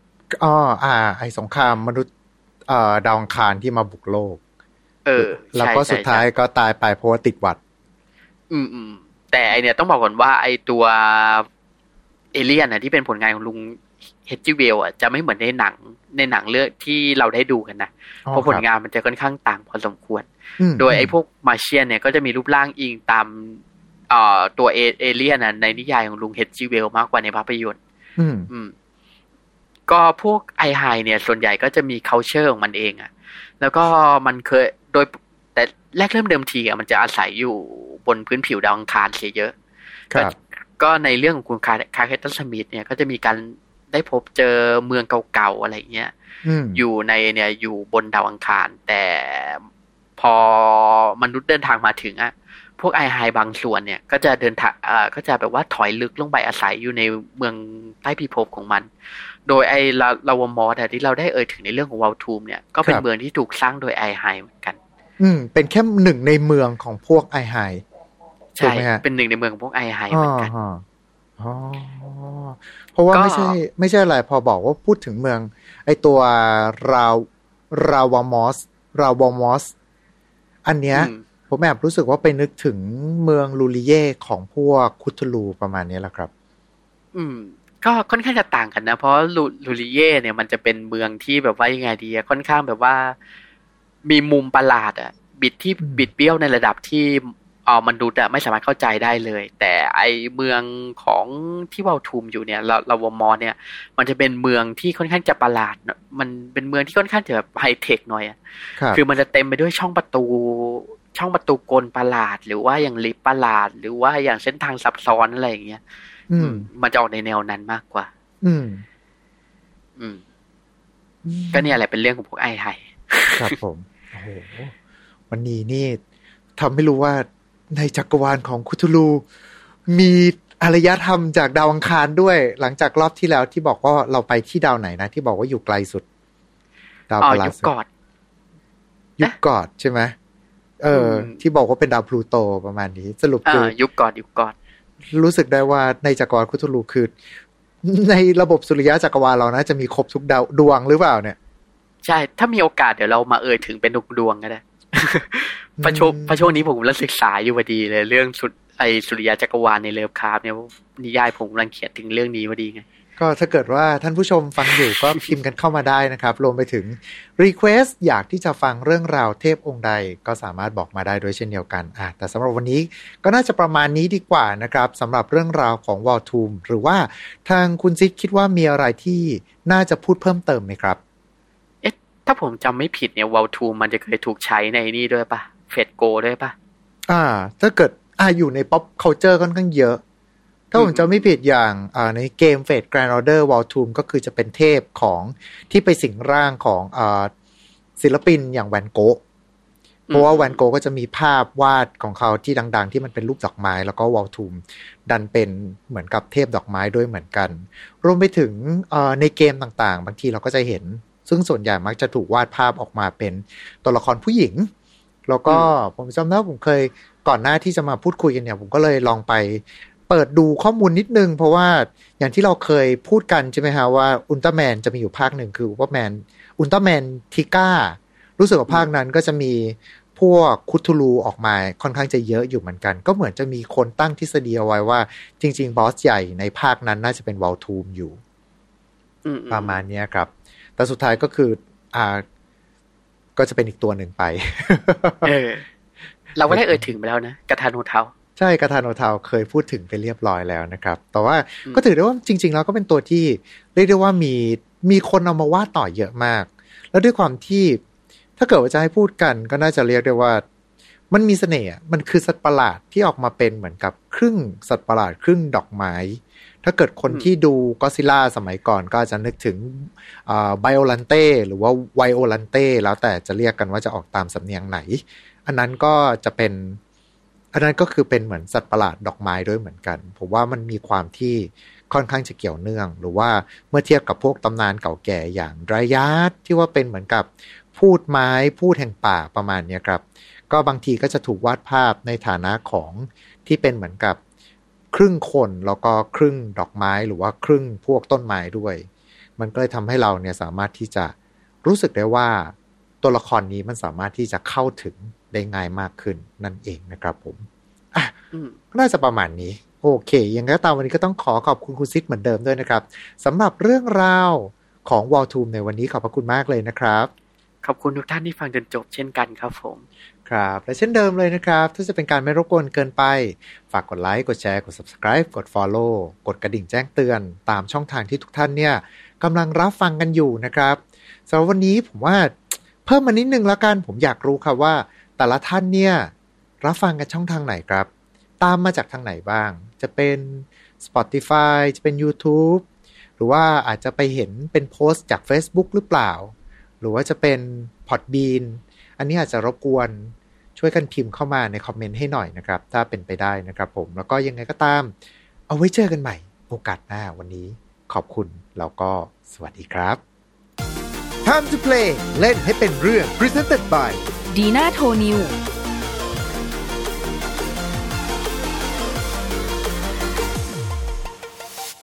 A: อ๋ออ่า ไอสงครามมนุษย์เอ่อดาวอังคารที่มาบุกโลก
C: เออ
A: แล้วก็
C: ใช่
A: สุดท้าย
C: ใช่
A: ก็ตายไปเพราะว่าติดหวัด
C: อืมอืมแต่ไอเนี่ยต้องบอกก่อนว่าไอตัวเอเลียนอะที่เป็นผลงานของลุงเฮจิเวลอะจะไม่เหมือนในหนังในหนังเรื่องที่เราได้ดูกันนะ
A: อ๋อ
C: เพราะผล
A: ครับ
C: งานมันจะค่อนข้างต่างพอสมควร
A: ม
C: โดยไอ้พวกมาเชียนเนี่ยก็จะมีรูปร่างอิงตามเอ่อตัวเอเอเลียนนะในนิยายของลุงเฮดจิเวลมากกว่าในภาพยนตร์
A: อืม
C: อืมก็พวกไอไฮเนี่ยส่วนใหญ่ก็จะมี c u เ t อร์ของมันเองอะแล้วก็มันเคยโดย แต่แรกเริ่มเดิมทีอะมันจะอาศัยอยู่บนพื้นผิวดาวอังคารเสียเยอะ
A: ครับ
C: ก็ก็ในเรื่องของคุณคาคาเคตันสมิธเนี่ยก็จะมีการได้พบเจอเมืองเก่าๆอะไรเงี้ย
A: อืม
C: อยู่ในเนี่ยอยู่บนดาวอังคาร แต่พอมนุษย์เดินทางมาถึงอะพวกไอไฮบางส่วนเนี่ยก็จะเดินทางเอ่อก็จะแบบว่าถอยลึกลงไปอาศัยอยู่ในเมืองใต้พิภพของมัน โดยไอ Ravormos อะที่เราได้เอ่ยถึงในเรื่องของ Vulthoom เนี่ยก็เป็นเมืองที่ถูกสร้างโดย Aihai เหมือนกัน
A: อืม เป็นแค่หนึ่งในเมืองของพวก Aihai ถูก
C: ใช่
A: ไหมฮะ
C: เป็นหนึ่งในเมืองของพวก Aihai อ๋เห
A: อ
C: มือนกัน
A: ฮะอ๋อเพราะว่า
C: ก็
A: ไม่ใช่ ไม่ใช่อะไรพอบอกว่าพูดถึงเมือง ไอตัวราว Ravormos Ravormos อันเนี้ย
C: อืม
A: ผมแอบรู้สึกว่าไปนึกถึงเมืองลูริเย่ของพวกคุทูลูประมาณนี้แหละครับ
C: อืม ก็ค่อนข้างจะต่างกันนะ เพราะลูลูริเย่เนี่ยมันจะเป็นเมืองที่แบบว่ายังไงดีอะค่อนข้างแบบว่า มีมุมประหลาดอะบิดที่
A: อืม
C: บิดเบี้ยวในระดับที่เออมนุษย์อะไม่สามารถเข้าใจได้เลย แต่ไอเมืองของที่วาลทูมอยู่เนี่ยเราเราวมอเนี่ย มันจะเป็นเมืองที่ค่อนข้างจะประหลาดเนอะมันเป็นเมืองที่ค่อนข้างจะแบบไฮเทคหน่อยอะ
A: ครับ
C: คือมันจะเต็มไปด้วยช่องประตู ช่องประตูกลประหลาด หรือว่าอย่างลิฟต์ประหลาด หรือว่าอย่างเส้นทางซับซ้อนอะไรอย่างเงี้ย
A: อืม
C: มันจะออกในแนวนั้นมากกว่า
A: อืม
C: อืม ก็เนี่ยแหละเป็นเรื่องของพวกไอไฮ
A: ครับผม โอ้โหวันนี้นี่ทำให้รู้ว่าในจักรวาลของคุทูลู มีอารยธรรมจากดาวอังคารด้วย หลังจากรอบที่แล้วที่บอกว่าเราไปที่ดาวไหนนะ ที่บอกว่าอยู่ไกลสุด ดาว
C: อ๋อ
A: ประหลา
C: ยุ
A: ด
C: ค
A: สุด
C: ก่อน
A: ยุคก่อนใช่ไหมเอออ
C: ม
A: ที่บอกว่าเป็นดาวพลูโตประมาณนี้ สรุป
C: อ่า
A: คือ
C: ยุคก่อนยุคก่อน
A: รู้สึกได้ว่าในจักรวาลคุทูลูคือในระบบสุริยะจักรวาลเรานะจะมีครบทุกดาวดวงหรือเปล่าเนี่ย
C: ใช่ ถ้ามีโอกาสเดี๋ยวเรามาเอ่ยถึงเป็นดวงดวงๆก็ได้ประช่วง
A: อืม
C: ประช่วงนี้ผมกำลังศึกษาอยู่พอดีเลย เรื่องสุดไอสุริยะจักรวาลในเลิฟคราฟเนี่ยนิยายผมกำลังเขียนถึงเรื่องนี้พอดีไง
A: ก็ถ้าเกิดว่าท่านผู้ชมฟังอยู่ก็พิมพ์กันเข้ามาได้นะครับ รวมไปถึง Request อยากที่จะฟังเรื่องราวเทพองค์ใดก็สามารถบอกมาได้ด้วยเช่นเดียวกันอะแต่สำหรับวันนี้ก็น่าจะประมาณนี้ดีกว่านะครับสำหรับเรื่องราวของ War t o m หรือว่าทางคุณซิดคิดว่ามีอะไรที่น่าจะพูดเพิ่มเติมไหมครับ
C: เอ๊ะ ถ้าผมจำไม่ผิดเนี่ยวอลทูมันจะเคยถูกใช้ในนี่ด้วยปะเฟดโกด้วยปะ
A: อ่า ถ้าเกิดอ่าอยู่ใน pop culture ค่อนข้างเยอะ ถ้าผมจะไม่ผิดอย่างอ่าในเกม Fate Grand Order War t o m ก็คือจะเป็นเทพของที่ไปสิงร่างของอ่าศิลปินอย่างแวนโกะเพราะว่าแวนโกก็จะมีภาพวาดของเขาที่ดัง ๆ ที่มันเป็นรูปดอกไม้ แล้วก็วอลทูมดันเป็นเหมือนกับเทพดอกไม้ด้วยเหมือนกัน รวมไปถึงอ่อในเกมต่างๆ บางทีเราก็จะเห็น ซึ่งส่วนใหญ่มักจะถูกวาดภาพออกมาเป็นตัวละครผู้หญิง แล้วก็ผมจำได้ว่าผมเคยก่อนหน้าที่จะมาพูดคุยกันเนี่ย ผมก็เลยลองไปเปิดดูข้อมูลนิดนึง เพราะว่าอย่างที่เราเคยพูดกันใช่ไหมฮะว่าอุลตร้าแมนจะมีอยู่ภาคหนึ่งคืออุลตร้าแมนอุลตร้าแมนทิก้ารู้สึกว่าภาคนั้นก็จะมีพวกคุทูลูออกมาค่อนข้างจะเยอะอยู่เหมือนกัน ก็เหมือนจะมีคนตั้งทฤษฎีเอาไว้ว่า จริง ๆ บอสใหญ่ในภาคนั้นน่าจะเป็นวอลทูมอยู่
C: อืม
A: ประมาณเนี้ยครับ แต่สุดท้ายก็คืออ่าก็จะเป็นอีกตัวหนึ่งไป
C: เออ เราก็ได้เอ่ยถึงไปแล้วนะกระทานูเทา
A: ใช่กาทาโนทาวเคยพูดถึงไปเรียบร้อยแล้วนะครับ แต่ว่า
C: อืม
A: ก็ถือได้ว่าจริง ๆ แล้วก็เป็นตัวที่เรียกได้ว่ามีมีคนเอามาวาดต่อเยอะมาก แล้วด้วยความที่ถ้าเกิดว่าจะให้พูดกันก็น่าจะเรียกได้ว่า มันมีเสน่ห์มันคือสัตว์ประหลาดที่ออกมาเป็นเหมือนกับครึ่งสัตว์ประหลาดครึ่งดอกไม้ ถ้าเกิดคนที่ดูก็ซิล่าสมัยก่อนก็จะนึกถึงไบโอลันเต้หรือว่าไวโอลันเต้แล้วแต่จะเรียกกันว่าจะออกตามสำเนียงไหน อันนั้นก็จะเป็น อันนั้นก็คือเป็นเหมือนสัตว์ประหลาดดอกไม้ด้วยเหมือนกัน ผมว่ามันมีความที่ค่อนข้างจะเกี่ยวเนื่อง หรือว่าเมื่อเทียบกับพวกตำนานเก่าแก่อย่างไรยาตที่ว่าเป็นเหมือนกับพูดไม้พูดแห่งป่าประมาณนี้ครับ ก็บางทีก็จะถูกวาดภาพในฐานะของที่เป็นเหมือนกับ ครึ่งคนแล้วก็ครึ่งดอกไม้หรือว่าครึ่งพวกต้นไม้ด้วย มันก็เลยทำให้เราเนี่ยสามารถที่จะรู้สึกได้ว่าตัวละครนี้มันสามารถที่จะเข้าถึงได้ง่ายมากขึ้นนั่นเองนะครับผมอะน่าจะประมาณนี้ โอเค ยังไงก็ตามวันนี้ก็ต้องขอขอบคุณคุณซิดเหมือนเดิมด้วยนะครับสำหรับเรื่องราวของวอลทูมในวันนี้ขอบพระคุณมากเลยนะครับ
C: ขอบคุณทุกท่านที่ฟังจนจบเช่นกันครับผม
A: ครับ และเช่นเดิมเลยนะครับ ถ้าจะเป็นการไม่รบกวนเกินไป ฝากกดไลค์ กดแชร์ กด subscribe กด follow กดกระดิ่งแจ้งเตือน ตามช่องทางที่ทุกท่านเนี่ยกำลังรับฟังกันอยู่นะครับสำหรับวันนี้ผมว่าเพิ่มมานิดนึงแล้วกัน ผมอยากรู้ครับว่า แต่ละท่านเนี่ยรับฟังกันช่องทางไหนครับ ตามมาจากทางไหนบ้าง จะเป็น Spotify จะเป็น YouTube หรือว่าอาจจะไปเห็นเป็นโพสต์จาก Facebook หรือเปล่า หรือว่าจะเป็นพอดบีนอันนี้อาจจะรบกวน ช่วยกันพิมพ์เข้ามาในคอมเมนต์ให้หน่อยนะครับ ถ้าเป็นไปได้นะครับผมแล้วก็ยังไงก็ตาม เอาไว้เจอกันใหม่ โอกาสหน้าวันนี้ขอบคุณแล้วก็สวัสดีครับ Time to play เล่นให้เป็นเรื่อง Presented by
B: ดีน่าโทนิว